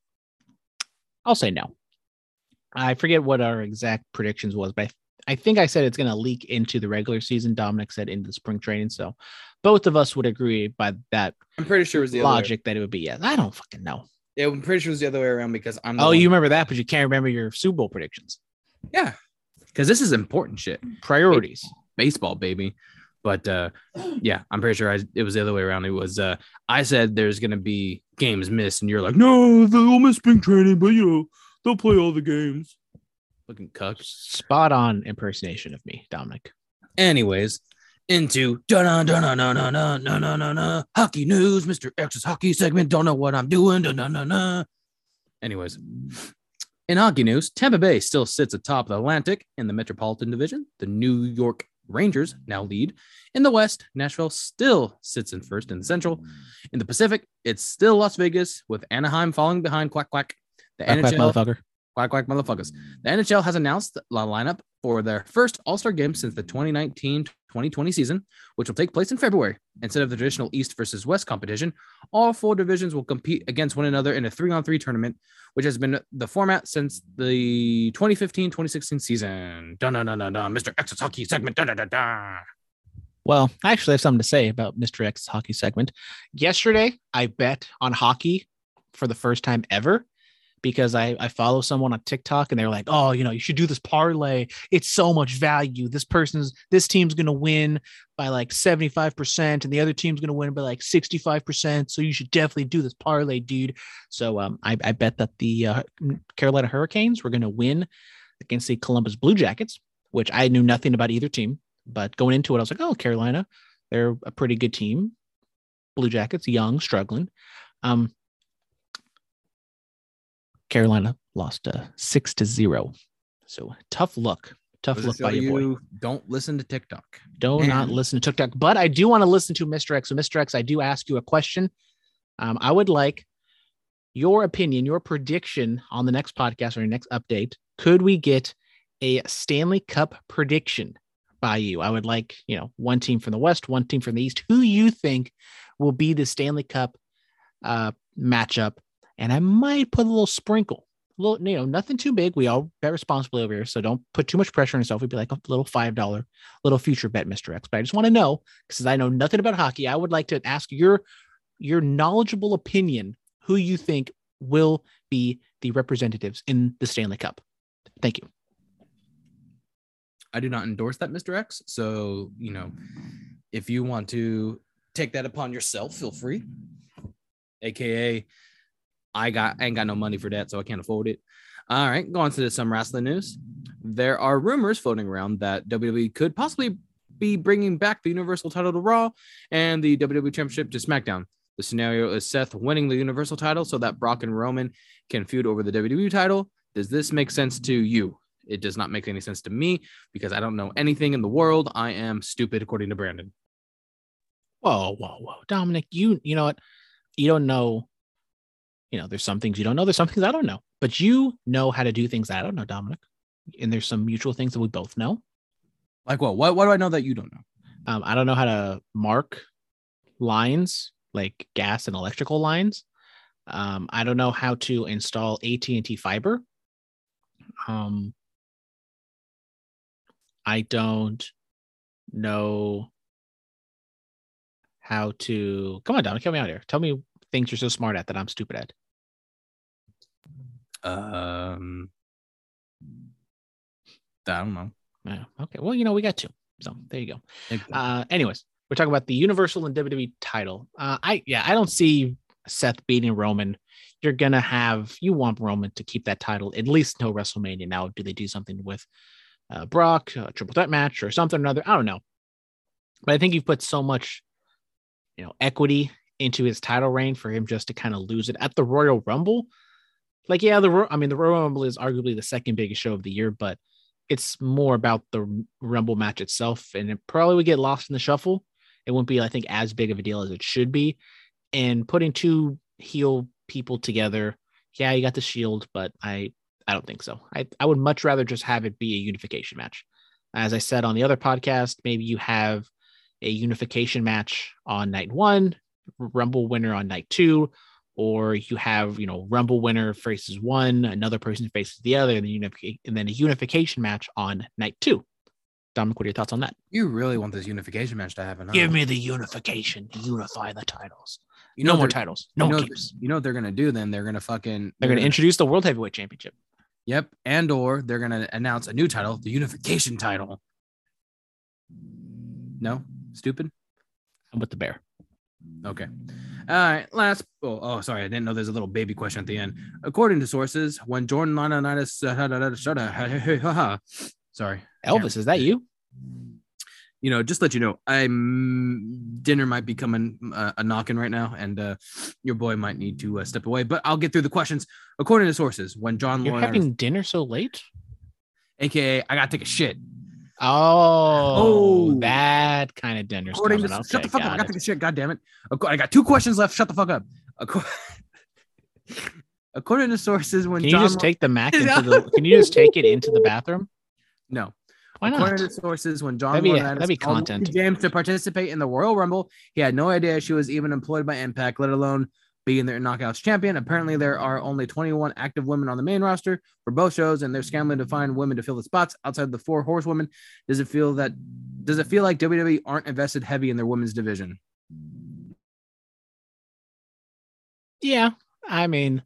I'll say no. I forget what our exact predictions was, but I, I think I said it's going to leak into the regular season. Dominic said into the spring training, so both of us would agree by that I'm pretty sure it was the logic that it would be yes. I don't fucking know. Yeah, I'm pretty sure it was the other way around because I'm. Oh, you remember that, but you can't remember your Super Bowl predictions. Yeah, because this is important shit. Priorities. Baseball, baby. But uh yeah, I'm pretty sure I, it was the other way around. It was uh I said there's gonna be games missed, and you're like, no, they'll miss spring training, but you know they'll play all the games. Looking cucks. Spot on impersonation of me, Dominic. Anyways, into dun dun dun dun dun dun dun dun dun dun hockey news, Mr. X's hockey segment. Don't know what I'm doing. Dun dun dun dun. Anyways, in hockey news, Tampa Bay still sits atop the Atlantic in the Metropolitan Division. The New York Rangers now lead. In the West, Nashville still sits in first in the Central. In the Pacific, it's still Las Vegas with Anaheim falling behind. Quack quack. The Quack, quack, motherfucker. Quack quack motherfuckers. The NHL has announced the lineup for their first All-Star game since the 2019-2020 season, which will take place in February. Instead of the traditional East versus West competition, all four divisions will compete against one another in a three-on-three tournament, which has been the format since the 2015-2016 season. Dun dun dun dun dun. Mr. X's hockey segment. Dun dun dun dun. Well, I actually have something to say about Mr. X's hockey segment. Yesterday, I bet on hockey for the first time ever because I, I follow someone on TikTok and they're like, oh, you know, you should do this parlay. It's so much value. This person's, this team's going to win by like 75% and the other team's going to win by like 65%. So you should definitely do this parlay, dude. So um, I, I bet that the uh, Carolina Hurricanes were going to win against the Columbus Blue Jackets, which I knew nothing about either team. But going into it, I was like, oh, Carolina, they're a pretty good team. Blue Jackets, young, struggling. Um, Carolina lost uh, six to zero. So tough look. Tough Does it look by your boy. you Don't listen to TikTok. Do not And- listen to TikTok, but I do want to listen to Mr. X. So, Mr. X, I do ask you a question. Um, I would like your opinion, your prediction on the next podcast or your next update. Could we get a Stanley Cup prediction by you? I would like, you know, one team from the West, one team from the East. Who you think will be the Stanley Cup uh, matchup? And I might put a little sprinkle, a little, you know, nothing too big. We all bet responsibly over here, so don't put too much pressure on yourself. It'd be like a little five dollar little future bet, Mr. X. But I just want to know because I know nothing about hockey. I would like to ask your your knowledgeable opinion who you think will be the representatives in the Stanley Cup. Thank you. I do not endorse that, Mr. X. So, you know, if you want to take that upon yourself, feel free. AKA, I got I ain't got no money for that, so I can't afford it. All right, go on to some wrestling news. There are rumors floating around that WWE could possibly be bringing back the Universal title to Raw and the WWE Championship to SmackDown. The scenario is Seth winning the Universal title so that Brock and Roman can feud over the WWE title. Does this make sense to you? It does not make any sense to me because I don't know anything in the world. I am stupid, according to Brandon. Whoa, whoa, whoa, Dominic, you you know what? You don't know. You know, there's some things you don't know. There's some things I don't know. But you know how to do things I don't know, Dominic. And there's some mutual things that we both know. Like what? What, what do I know that you don't know? Um, I don't know how to mark lines like gas and electrical lines. Um, I don't know how to install AT and T fiber. Um, I don't know how to. Come on, Dominic, help me out here. Tell me things you're so smart at that I'm stupid at. Um, I don't know. Yeah, okay. Well, you know, we got two. So there you go. Uh, anyways, we're talking about the Universal and WWE title. Uh, I yeah, I don't see Seth beating Roman. You're gonna have you want Roman to keep that title at least until WrestleMania. Now, do they do something with uh, Brock, a triple threat match, or something or another? I don't know. But I think you've put so much, you know, equity into his title reign for him just to kind of lose it at the Royal Rumble. Like, yeah, the I mean, the Royal Rumble is arguably the second biggest show of the year, but it's more about the Rumble match itself, and it probably would get lost in the shuffle. It wouldn't be, I think, as big of a deal as it should be. And putting two heel people together, yeah, you got the Shield, but I, I don't think so. I, I would much rather just have it be a unification match. As I said on the other podcast, maybe you have a unification match on night one, Rumble winner on night two, or you have you know Rumble winner faces one, another person faces the other, and then unific- and then a unification match on night two. Dominic, what are your thoughts on that? You really want this unification match to happen? huh? Give me the unification, unify the titles. You no know more titles, no you know, keeps. you know what they're gonna do? Then they're gonna fucking They're going to introduce the World Heavyweight Championship. Yep, and or they're gonna announce a new title, the unification title. No, stupid. I'm with the Bear. Okay. All right. Last. Oh, oh, sorry. I didn't know there's a little baby question at the end. According to sources, when Jordan Laurinaitis, uh, sorry, Elvis, is that you? you know, just let you know, I'm dinner might be coming uh, a knocking right now, and uh, your boy might need to uh, step away. But I'll get through the questions. According to sources, when John You're Laurinaitis, having dinner so late? aka I gotta take a shit. Oh, Oh. that kind of dinner's According to, Okay, shut the fuck up! I got it. shit. God damn it! I got two questions left. Shut the fuck up. According to sources, when Can you John just take the Mac into the? Can you just take it into the bathroom? no. Why not? According to sources, when John That'd be- Laurinaitis that'd be content. James to participate in the Royal Rumble, he had no idea she was even employed by Impact, let alone being their knockouts champion. Apparently, there are only 21 active women on the main roster for both shows, and they're scrambling to find women to fill the spots outside the four horsewomen. Does it feel that? Does it feel like WWE aren't invested heavy in their women's division? Yeah, I mean,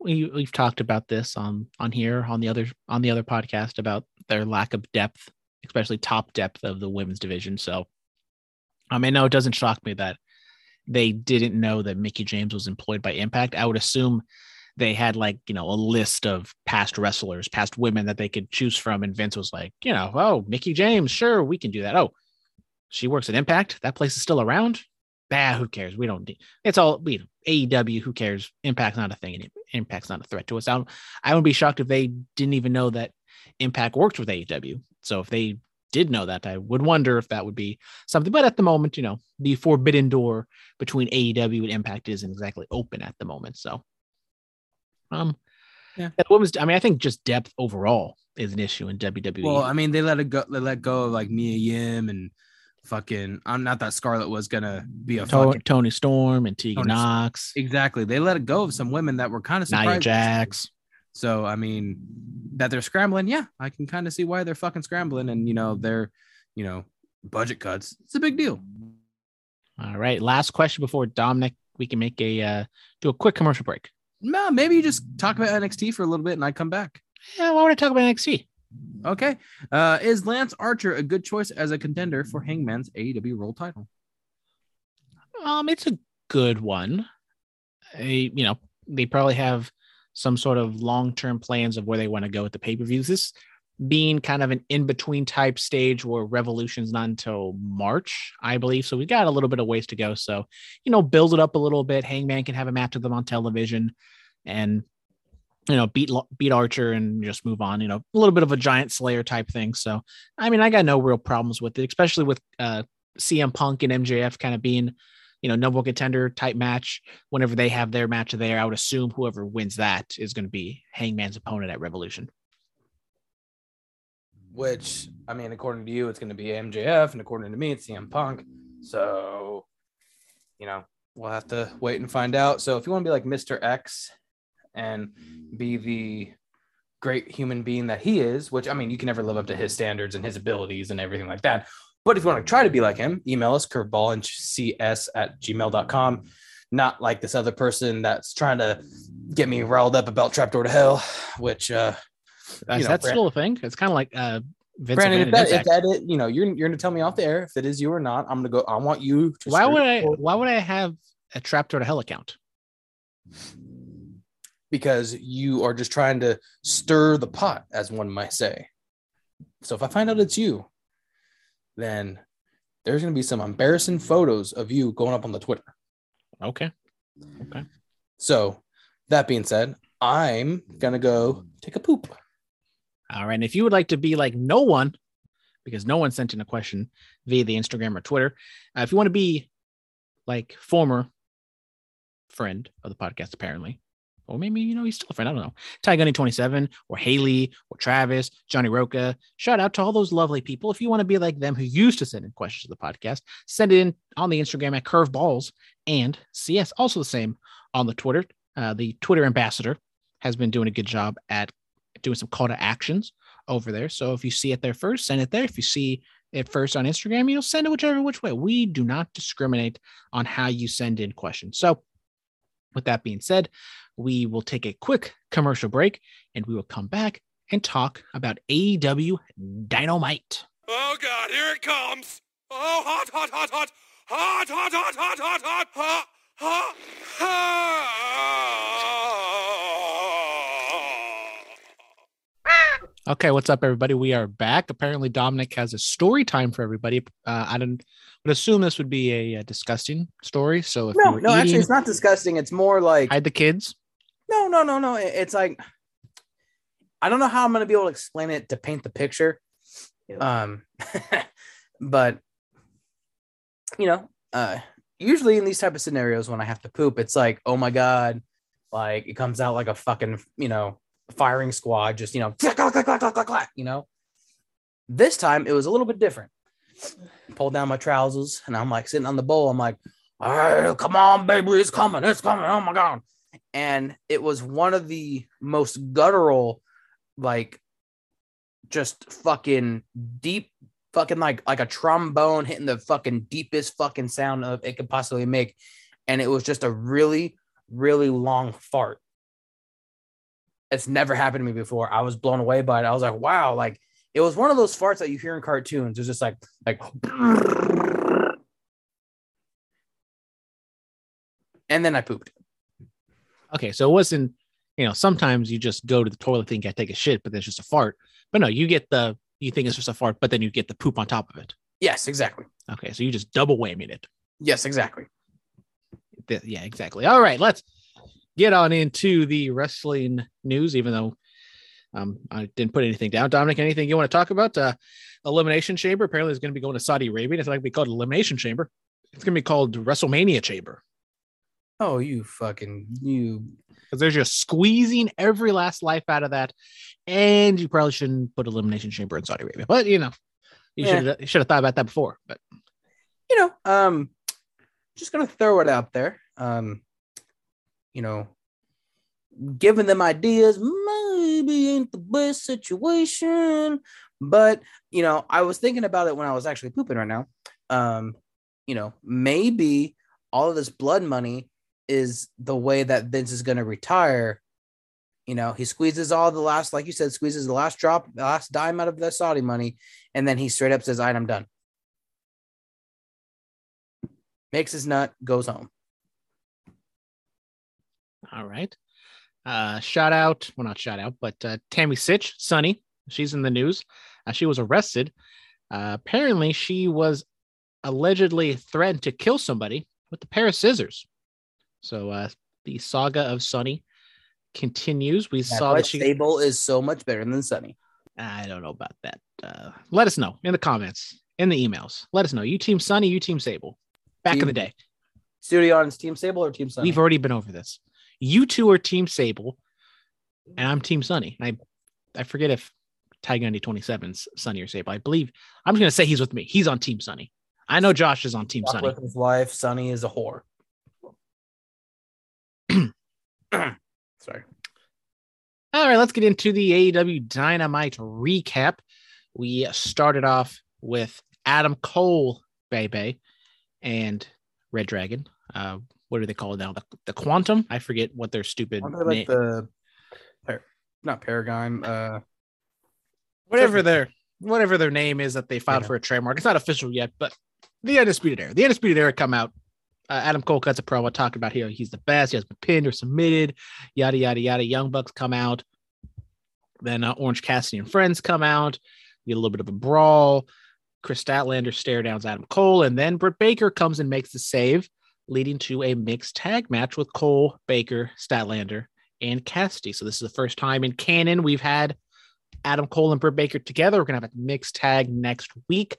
we we've talked about this on on here on the other on the other podcast about their lack of depth, especially top depth of the women's division. So, I mean, no, it doesn't shock me that they didn't know that Mickie James was employed by Impact. I would assume they had like you know a list of past wrestlers, past women that they could choose from, and Vince was like, you know, oh, Mickie James, sure, we can do that. Oh, she works at Impact. That place is still around. Bah, who cares? We don't. It's all we AEW. Who cares? Impact's not a thing. Impact's not a threat to us. I, I would be shocked if they didn't even know that Impact worked with AEW. So if they did know that, I would wonder if that would be something. But at the moment, you know, the forbidden door between AEW and Impact isn't exactly open at the moment. So, um, Yeah. what was? I mean, I think just depth overall is an issue in WWE. Well, I mean, they let it go. They let go of like Mia Yim and fucking. I'm not that Scarlett was gonna be a To- fucking Toni Storm and Tegan Tony- Nox, exactly. They let it go of some women that were kind of Nia surprised. Jax. So I mean, that they're scrambling. Yeah, I can kind of see why they're fucking scrambling, and you know they're, you know, budget cuts. It's a big deal. All right, last question before Dominic. We can make a uh, do a quick commercial break. No, maybe you just talk about NXT for a little bit, and I come back. Yeah, why would I talk about NXT? Okay. Uh, is Lance Archer a good choice as a contender for Hangman's AEW World Title? Um, it's a good one. I- you know, they probably have some sort of long-term plans of where they want to go with the pay-per-views. This being kind of an in-between type stage where Revolution's not until March, I believe. So we've got a little bit of ways to go. So, you know, build it up a little bit. Hangman can have a match with them on television and you know, beat beat Archer and just move on, you know, a little bit of a giant slayer type thing. So, I mean, I got no real problems with it, especially with uh CM Punk and MJF kind of being you know, number one contender type match. Whenever they have their match there, I would assume whoever wins that is going to be Hangman's opponent at Revolution. Which, I mean, according to you, it's going to be MJF, and according to me, it's CM Punk. So, you know, we'll have to wait and find out. So, if you want to be like Mr. X and be the great human being that he is, which I mean, you can never live up to his standards and his abilities and everything like that. But if you want to try to be like him, email us curveballandcs at gmail.com. Not like this other person that's trying to get me riled up about Trapdoor to Hell, which uh That's, know, that's Brand- still a thing. It's kind of like uh, Vince Brandon, if that, if that is, you know, you're you're gonna tell me off the air if it is you or not. I'm gonna go. I want you. To why would I? straight- Why would I have a Trapdoor to Hell account? Because you are just trying to stir the pot, as one might say. So if I find out it's you, then there's gonna be some embarrassing photos of you going up on the Twitter. Okay. Okay. So that being said, I'm gonna go take a poop. All right. And if you would like to be like no one, because no one sent in a question via the Instagram or Twitter, uh, if you want to be like former friend of the podcast, apparently, or maybe you know he's still a friend. I don't know. Ty Gunny twenty seven or Haley or Travis, Johnny Roca. Shout out to all those lovely people. If you want to be like them who used to send in questions to the podcast, send it in on the Instagram at Curveballs and CS. Also the same on the Twitter. Uh, the Twitter ambassador has been doing a good job at doing some call to actions over there. So if you see it there first, send it there. If you see it first on Instagram, you know, send it whichever which way. We do not discriminate on how you send in questions. So with that being said, we will take a quick commercial break and we will come back and talk about AEW Dynamite. Oh god, here it comes! Oh, hot, hot, hot, hot! Hot, hot, hot, hot, hot, hot! Hot, hot, hot! Okay, what's up, everybody? We are back. Apparently, Dominic has a story time for everybody. Uh, I didn't would assume this would be a, uh disgusting story. So if you No, were no, actually, eating, it's not disgusting. It's more like hide the kids. No, no, no. It's like I don't know how I'm gonna be able to explain it to paint the picture. Um, but you know, uh, usually in these type of scenarios when I have to poop, it's like, oh my god, like it comes out like a fucking you know firing squad, just you know, clack, clack, clack, clack, clack, clack, you know. This time it was a little bit different. Pulled down my trousers and I'm like sitting on the bowl. I'm like, "Hey, come on, baby, it's coming, it's coming. Oh my god. And it was one of the most guttural, like just fucking deep, fucking like like a trombone hitting the fucking deepest fucking sound of it could possibly make. And it was just a really, really long fart. It's never happened to me before. I was blown away by it. I was like, wow, like it was one of those farts that you hear in cartoons. It's just like like and then I pooped. Okay, so it wasn't, you know, sometimes you just go to the toilet think I take a shit, but then it's just a fart. But no, you get the you think it's just a fart, but then you get the poop on top of it. Yes, exactly. Okay, so you just double whammied it. Yes, exactly. Th- Yeah, exactly. All right, let's get on into the wrestling news, even though um, I didn't put anything down. Dominic, anything you want to talk about? Uh, Elimination Chamber apparently is going to be going to Saudi Arabia. It's not going to be called Elimination Chamber. It's going to be called WrestleMania Chamber Oh, you fucking you. because they're just squeezing every last life out of that. And you probably shouldn't put Elimination Chamber in Saudi Arabia, but you know, you Yeah. should you should have thought about that before. But You know, um, just gonna throw it out there. Um, you know, giving them ideas maybe ain't the best situation, but you know, I was thinking about it when I was actually pooping right now. Um, you know, maybe all of this blood money is the way that Vince is gonna retire. You know, he squeezes all the last, like you said, squeezes the last drop, the last dime out of the Saudi money, and then he straight up says, "All right, I'm done." Makes his nut, goes home. All right. Uh, shout out, well, not shout out, but uh, Tammy Sytch, Sunny, she's in the news. Uh, she was arrested. Uh, apparently, she was allegedly threatened to kill somebody with a pair of scissors. So uh, the saga of Sunny continues. We That's saw that she. Sable is so much better than Sunny. I don't know about that. Uh, let us know in the comments, in the emails. Let us know. You team Sunny, you team Sable. Back in the day. Studio on Team Sable or Team Sunny? We've already been over this. You two are Team Sable, and I'm Team Sunny. I I forget if Tiger 27's Sunny or Sable. I believe I'm just gonna say he's with me. He's on Team Sunny. I know Josh is on Team Sunny. with his wife. Sunny is a whore. Sorry. All right, let's get into the AEW Dynamite recap. We started off with Adam Cole, Bebe, and Red Dragon. Uh, what do they call it now? The, the Quantum? I forget what their stupid Aren't they name. like the not Paragon? Uh, whatever their whatever their name is that they filed Yeah. for a trademark. It's not official yet, but the Undisputed Era. The Undisputed Era come out. Uh, Adam Cole cuts a promo talking about here he's the best. He has been pinned or submitted. Yada yada yada. Young Bucks come out. Then uh, Orange Cassidy and friends come out. We get a little bit of a brawl. Kris Statlander stare downs Adam Cole, and then Britt Baker comes and makes the save, leading to a mixed tag match with Cole, Baker, Statlander, and Cassidy. So this is the first time in canon we've had Adam Cole and Britt Baker together. We're gonna have a mixed tag next week.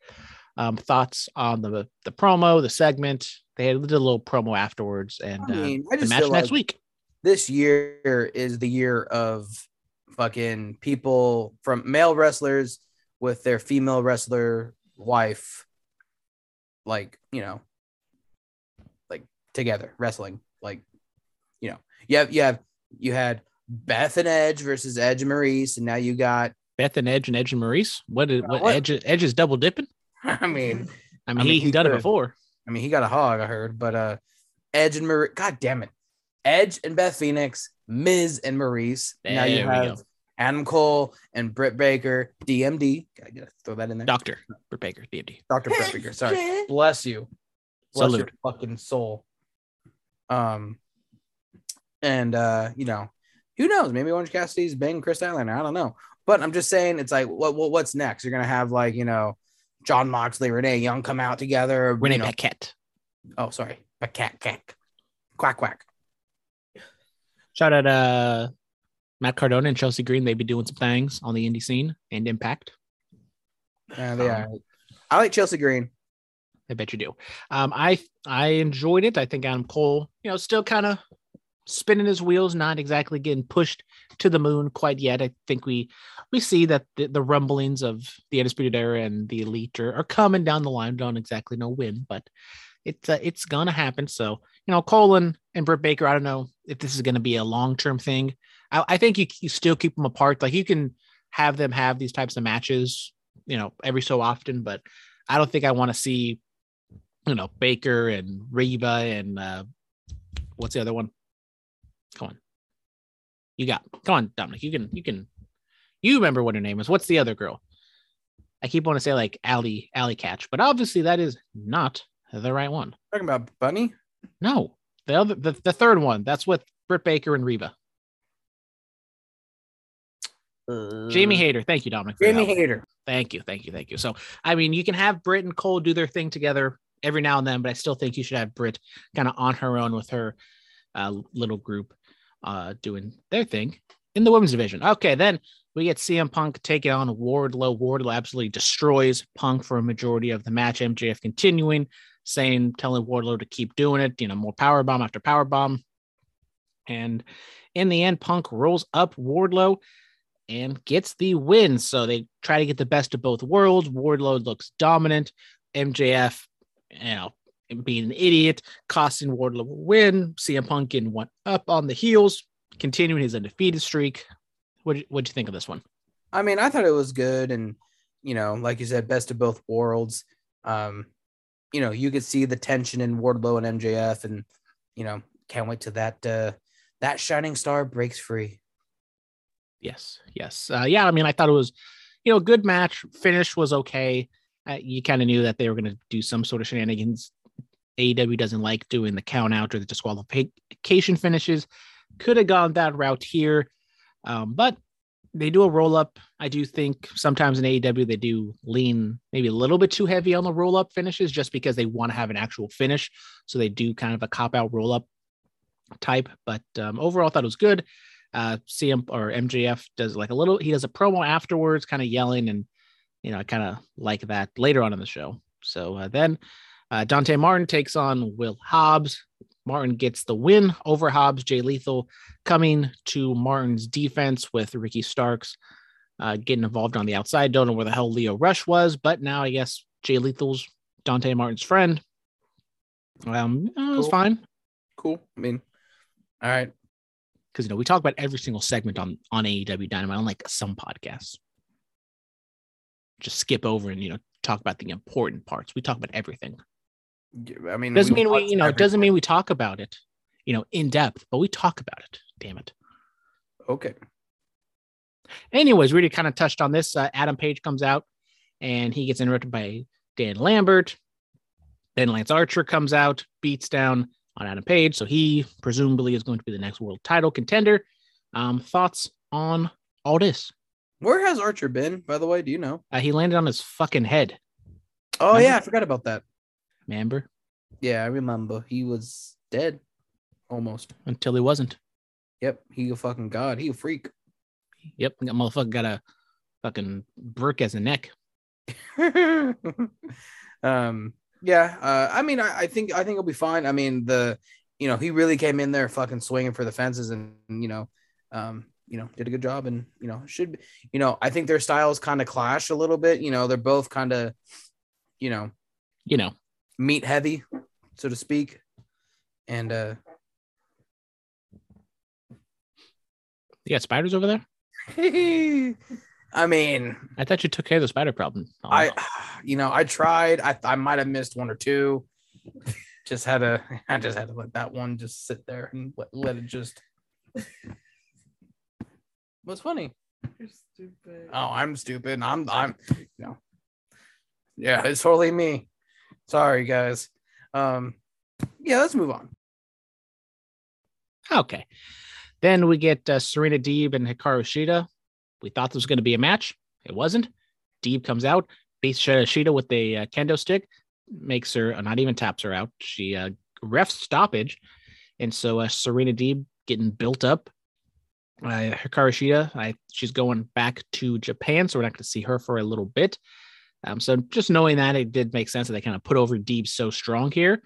Um, thoughts on the the promo, the segment? They had, did a little promo afterwards, and I mean, uh, the match next like week. this year is the year of fucking people from male wrestlers with their female wrestler wife, like you know, like together wrestling. Like, you know, you have you have you had Beth and Edge versus Edge and Maryse, and now you got. Beth and Edge and Edge and Maryse. What did what, what- Edge Edge is double dipping? I mean, I mean, mean, he, he he's done it before. I mean, he got a hog, I heard, but uh, Edge and Maryse. God damn it, Edge and Beth Phoenix, Miz and Maryse. now you have go. Adam Cole and Britt Baker, DMD. Gotta, gotta throw that in there. Doctor Britt Baker, DMD. Dr. Britt Baker. Sorry. Bless you. Bless Salute. your fucking soul. Um, and uh, you know, who knows? Maybe Orange Cassidy's banging Kris Statlander. I don't know. But I'm just saying, it's like, what, what what's next? You're gonna have like, you know, Jon Moxley, Renee Young come out together. Renee you know, Paquette. Oh, sorry. Quack, quack. Quack, quack. Shout out uh Matt Cardona and Chelsea Green. They be doing some things on the indie scene and Impact. Yeah, they Um, are. I like Chelsea Green. I bet you do. Um, I I enjoyed it. I think Adam Cole, you know, still kind of spinning his wheels, not exactly getting pushed to the moon quite yet. I think we we see that the, the rumblings of the Undisputed Era and the Elite are, are coming down the line. Don't exactly know when, but it's uh, it's gonna happen. So you know, Colin and Britt Baker. I don't know if this is gonna be a long term thing. I, I think you, you still keep them apart. Like you can have them have these types of matches, you know, every so often, but I don't think I want to see, you know, Baker and Rebel and uh, what's the other one? Come on, you got. Come on, Dominic. You can. You can. You remember what her name is? What's the other girl? I keep wanting to say like Alley Alley Catch, but obviously that is not the right one. Talking about Bunny. No, the other the, the third one. That's with Britt Baker and Rebel. Jamie Hayter. Thank you, Dominic. Jamie helping. Hayter. Thank you, thank you, thank you. So, I mean, you can have Britt and Cole do their thing together every now and then, but I still think you should have Britt kind of on her own with her uh, little group uh, doing their thing in the women's division. Okay, then we get CM Punk taking on Wardlow. Wardlow absolutely destroys Punk for a majority of the match. MJF continuing, saying, telling Wardlow to keep doing it. You know, more power bomb after power bomb, and in the end, Punk rolls up Wardlow and gets the win. So they try to get the best of both worlds. Wardlow looks dominant. MJF, you know, being an idiot, costing Wardlow a win. CM Punk getting one up on the heels, continuing his undefeated streak. What what'd you think of this one? I mean, I thought it was good, and you know, like you said, best of both worlds. Um, you know, you could see the tension in Wardlow and MJF, and you know, can't wait till that uh, that shining star breaks free. Yes, yes, uh, yeah. I mean, I thought it was, you know, a good match. Finish was okay. Uh, you kind of knew that they were going to do some sort of shenanigans. AEW doesn't like doing the count out or the disqualification finishes. Could have gone that route here, um, but they do a roll up. I do think sometimes in AEW they do lean maybe a little bit too heavy on the roll up finishes just because they want to have an actual finish. So they do kind of a cop out roll up type. But um, overall, I thought it was good. Uh, CM or MJF does like a little. He does a promo afterwards, kind of yelling, and you know I kind of like that later on in the show. So uh, then uh, Dante Martin takes on Will Hobbs. Martin gets the win over Hobbs. Jay Lethal coming to Martin's defense with Ricky Starks uh, getting involved on the outside. Don't know where the hell Lio Rush was, but now I guess Jay Lethal's Dante Martin's friend. Um, uh, it was fine Cool. I mean, all right. because you know we talk about every single segment on on AEW Dynamite, unlike some podcasts. Just skip over and you know talk about the important parts. We talk about everything. I mean, Doesn't mean we you know doesn't mean we talk about it, you know, in depth, but we talk about it. Damn it. Okay. Anyways, we already kind of touched on this. Uh, Adam Page comes out and he gets interrupted by Dan Lambert. Then Lance Archer comes out, beats down on Adam Page. So he presumably is going to be the next world title contender. Um, thoughts on all this? Where has Archer been, by the way? Do you know? Uh, he landed on his fucking head. Oh Remember? yeah, I forgot about that. Remember? Yeah, I remember. He was dead, almost. Until he wasn't. Yep, he a fucking god. He a freak. Yep. That motherfucker got a fucking brick as a neck. um, yeah. Uh, I mean, I, I think I think it'll be fine. I mean, the you know he really came in there fucking swinging for the fences, and you know, um, you know, did a good job, and you know, should be, you know, I think their styles kind of clash a little bit. You know, they're both kind of, you know, You know, meat heavy, so to speak, and uh, you got spiders over there? I mean, I thought you took care of the spider problem. Oh, I, you know, I tried. I I might have missed one or two. Just had to. I just had to let that one just sit there and let, let it just. What's funny? You're stupid. Oh, I'm stupid. I'm. I'm. You know. Yeah, it's totally me. Sorry, guys. Um. Yeah, let's move on. Okay. Then we get uh, Serena Deeb and Hikaru Shida. We thought this was going to be a match. It wasn't. Deeb comes out, beats Sh- Shida with a uh, kendo stick, makes her, uh, not even taps her out. She uh, refs stoppage. And so uh, Serena Deeb getting built up. Uh, Hikaru Shida, I, she's going back to Japan, so we're not going to see her for a little bit. Um, so just knowing that, it did make sense that they kind of put over Deeb so strong here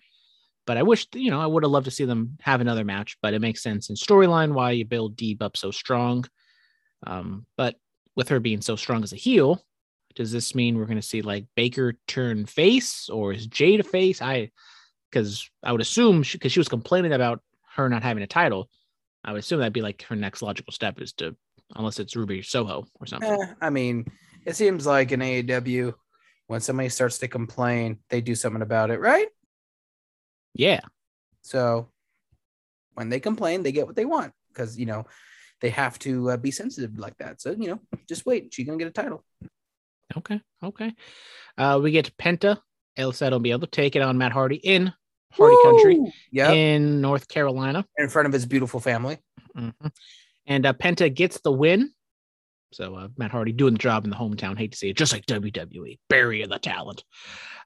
but I wish you know I would have loved to see them have another match. But it makes sense in storyline why you build Deeb up so strong. Um, but with her being so strong as a heel, does this mean we're going to see like Baker turn face or is Jade a face? I because I would assume because she, was complaining about her not having a title, I would assume that'd be like her next logical step is to, unless it's Ruby Soho or something. Eh, I mean, it seems like in AEW, when somebody starts to complain, they do something about it, right? Yeah, So when they complain, they get what they want because you know they have to uh, be sensitive like that. So you know, just wait. She's gonna get a title. okay, okay. Uh, we get Penta. El Said will be able to take it on Matt Hardy in Hardy Country Yeah, in North Carolina. in front of his beautiful family. Mhm. And uh, Penta gets the win. So uh, Matt Hardy doing the job in the hometown. Hate to see it, just like WWE, burying the talent.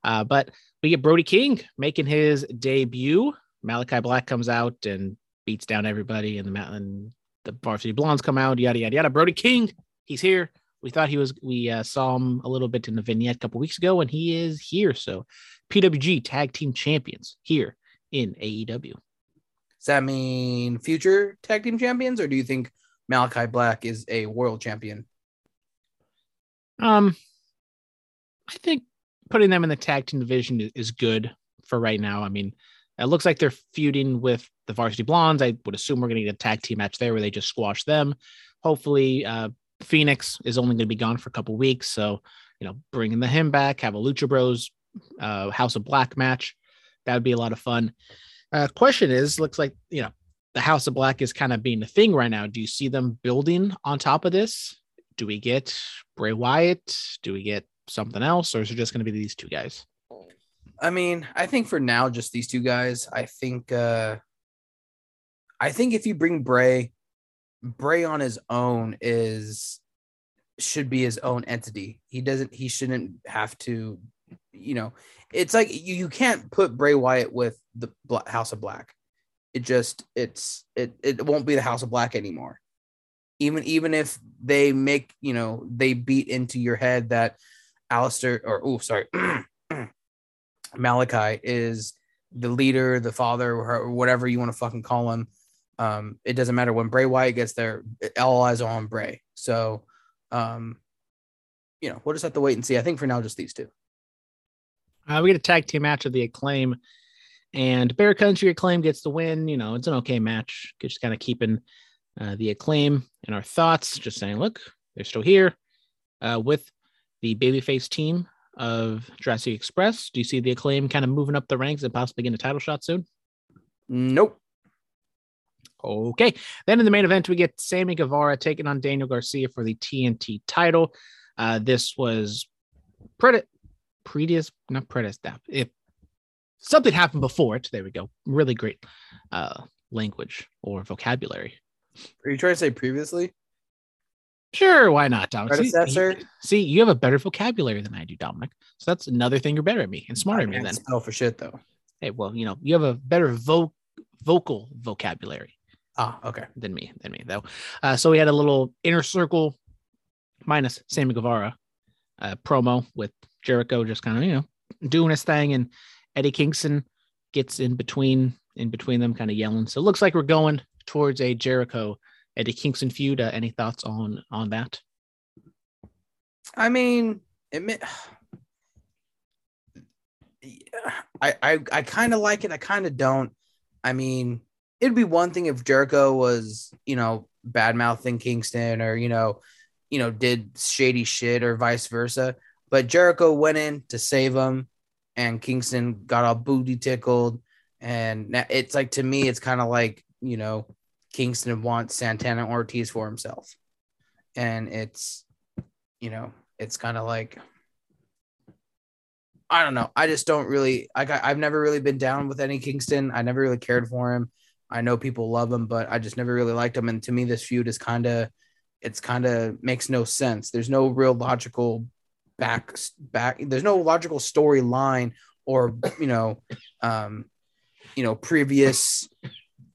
Uh, but we get Brody King making his debut. Malachi Black comes out and beats down everybody, and the and the Varsity Blondes come out. Yada yada yada. Brody King, he's here. We thought he was. We uh, saw him a little bit in the vignette a couple weeks ago, and he is here. So PWG Tag Team Champions here in AEW. Does that mean future tag team champions, or do you think Malachi Black is a world champion? Um, I think putting them in the tag team division is, good for right now. I mean, it looks like they're feuding with the Varsity Blondes. I would assume we're going to get a tag team match there where they just squash them. Hopefully, uh, Fenix is only going to be gone for a couple weeks, so you know, bringing the him back, have a Lucha Bros uh, House of Black match. That would be a lot of fun. Uh, question is, looks like you know the House of Black is kind of being the thing right now. Do you see them building on top of this? Do we get Bray Wyatt? Do we get something else, or is it just going to be these two guys? I mean, I think for now, just these two guys. I think, uh, I think if you bring Bray, Bray on his own is should be his own entity. He doesn't. He shouldn't have to. You know, it's like you, you can't put Bray Wyatt with the House of Black. It just it's it it won't be the House of Black anymore. Even even if they make you know they beat into your head that Aleister or oh sorry Malachi is the leader, the father, or whatever you want to fucking call him. Um, it doesn't matter when Bray Wyatt gets there, all eyes are on Bray. So, um, you know, we'll just have to wait and see. I think for now, just these two. Uh, we get a tag team match of the acclaim, and Bear Country Acclaim gets the win. You know, it's an okay match. Just kind of keeping uh, the acclaim in our thoughts. Just saying, look, they're still here uh, with the babyface team of Jurassic Express. Do you see the acclaim kind of moving up the ranks and possibly getting a title shot soon? Nope. Okay. Then in the main event, we get Sammy Guevara taking on Daniel Garcia for the TNT title. Uh, this was pretty previous, not previous. If something happened before it, there we go. Really great uh, language or vocabulary. Are you trying to say previously? Sure, why not, Dominic? See, Predecessor? see, you have a better vocabulary than I do, Dominic. So that's another thing you're better at me and smarter than me then. spell for shit though. Hey, well, you know, you have a better vo- vocal vocabulary. Ah, okay. than me than me though. Uh, so we had a little inner circle minus Sammy Guevara uh, promo with Jericho just kind of you know doing his thing, and Eddie Kingston gets in between in between them, kind of yelling. So it looks like we're going towards a Jericho Eddie Kingston feud. Uh, any thoughts on on that? I mean, it. may- I I I kind of like it. I kind of don't. I mean, it'd be one thing if Jericho was, you know, bad mouthing Kingston or you know, you know, did shady shit or vice versa. But Jericho went in to save him, and Kingston got all booty tickled. And it's like to me, it's kind of like you know, Kingston wants Santana Ortiz for himself, and it's, you know, it's kind of like I don't know. I just don't really. I, I've never really been down with any Kingston. I never really cared for him. I know people love him, but I just never really liked him. And to me, this feud is kind of, it's kind of makes no sense. There's no real logical back back. There's no logical storyline or you know, um, you know, previous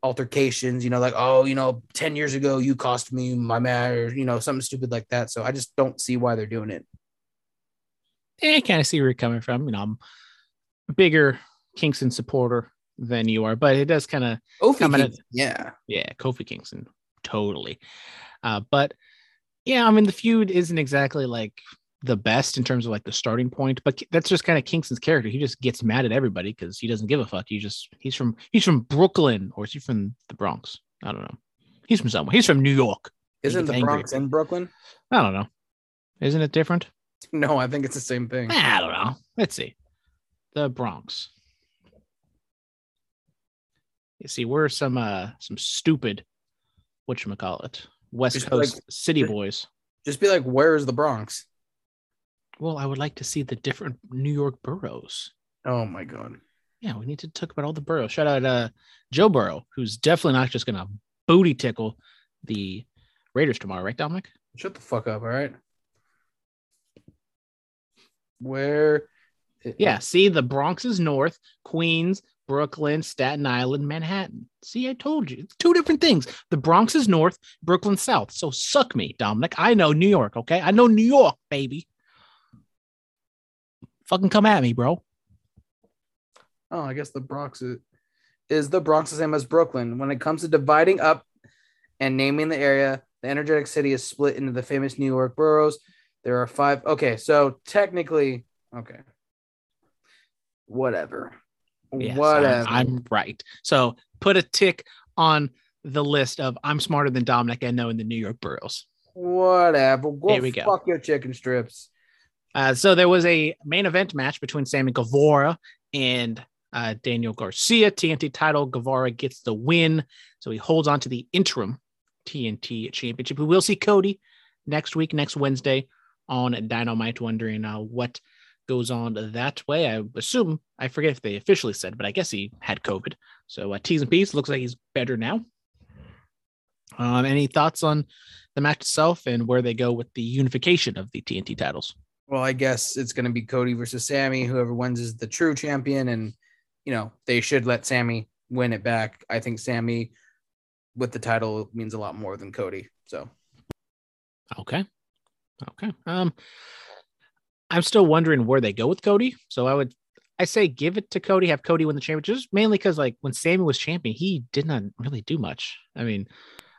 altercations. You know, like oh, you know, ten years ago you cost me my man, or you know, something stupid like that. So I just don't see why they're doing it. I kind of see where you're coming from. You know, I'm a bigger Kingston supporter than you are, but it does kind of Coming in- Kingston, yeah. Yeah, Kofi Kingston, totally. Uh, but yeah, I mean the feud isn't exactly like the best in terms of like the starting point, but that's just kind of Kingston's character. He just gets mad at everybody because he doesn't give a fuck. He just he's from he's from Brooklyn or is he from the Bronx? I don't know. He's from somewhere. He's from New York. Isn't the angry. Bronx in Brooklyn? I don't know. Isn't it different? No, I think it's the same thing. I don't know. Let's see. The Bronx. You see, we're some uh some stupid whatchamacallit West Just Coast like- city boys. Just be like, where is the Bronx? Well, I would like to see the different New York boroughs. Oh my god. Yeah, we need to talk about all the boroughs. Shout out uh Joe Burrow, who's definitely not just gonna booty tickle the Raiders tomorrow, right, Dominic? Shut the fuck up, all right? Where Yeah, see, the Bronx is north, Queens, Brooklyn, Staten Island, Manhattan. See, I told you. It's two different things. The Bronx is north, Brooklyn south. So suck me, Dominic. I know New York, okay? I know New York, baby. Fucking come at me, bro. Oh, I guess the Bronx is, is the Bronx the same as Brooklyn. When it comes to dividing up and naming the area, the energetic city is split into the famous New York boroughs. There are five. Okay, so technically, okay, whatever, Yes, whatever. I'm, I'm right. So put a tick on the list of I'm smarter than Dominic and know in the New York boroughs. whatever. Go Here we go. fuck your chicken strips. Uh, so there was a main event match between Sammy Guevara and uh, Daniel Garcia. TNT title. Guevara gets the win, so he holds on to the interim TNT championship. We will see Cody next week, next Wednesday on Dynamite. Wondering uh, what goes on that way. I assume I forget if they officially said, but I guess he had COVID. So uh, T's and P's looks like he's better now. Um, any thoughts on the match itself and where they go with the unification of the TNT titles? Well, I guess it's going to be Cody versus Sammy. Whoever wins is the true champion, and you know they should let Sammy win it back. I think Sammy with the title means a lot more than Cody. So Okay. Okay. Um I'm still wondering where they go with Cody. So I would I say give it to Cody, have Cody win the championship, just mainly because like when Sammy was champion, he did not really do much. I mean,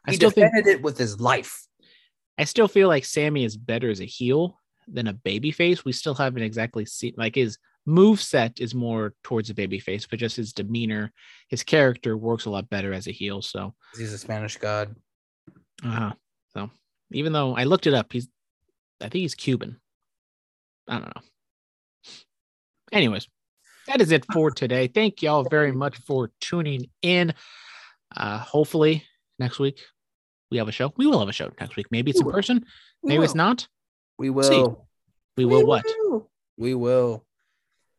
I he still think defended it with his life. I still feel like Sammy is better as a heel than a baby face. We still haven't exactly seen like his move set is more towards a baby face, but just his demeanor, his character works a lot better as a heel. So He's a Spanish god. Uh-huh. So even though I looked it up, he's I think he's Cuban. I don't know. Anyways, that is it for today. Thank y'all very much for tuning in. Uh hopefully next week we have a show. We will have a show next week. Maybe it's We in will. person, maybe it's not. We See. will. We will what? will. We will.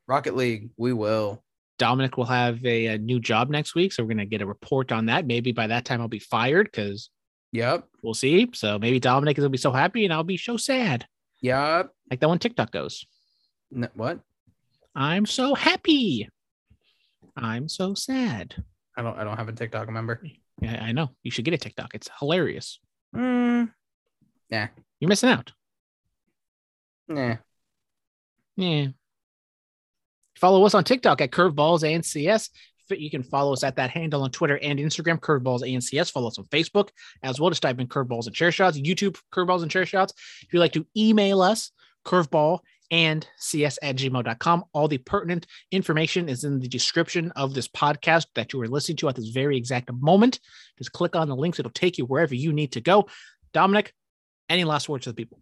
Rocket League. We will. Dominic will have a, a new job next week, so we're gonna get a report on that. Maybe by that time I'll be fired because Yep. we'll see. So maybe Dominic is gonna be so happy and I'll be so sad. Yep. Like that one TikTok goes. N- what? I'm so happy. I'm so sad. I don't. I don't have a TikTok member. Yeah, I know. You should get a TikTok. It's hilarious. Mm, You're missing out. Nah. Yeah. Follow us on TikTok at Curveballs ANCS. You can follow us at that handle on Twitter and Instagram, Curveballs ANCS. Follow us on Facebook as well. Just type in Curveballs and Chair Shots, YouTube Curveballs and Chair Shots. If you'd like to email us, curveball and cs at gmail.com. All the pertinent information is in the description of this podcast that you are listening to at this very exact moment. Just click on the links, it'll take you wherever you need to go. Dominic, any last words to the people?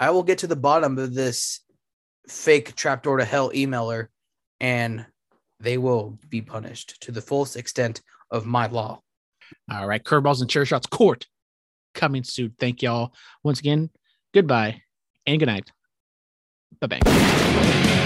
I will get to the bottom of this fake trapdoor to hell emailer, and they will be punished to the fullest extent of my law. All right, curveballs and chair shots court coming soon. Thank y'all once again. Goodbye and good night. Bye bye.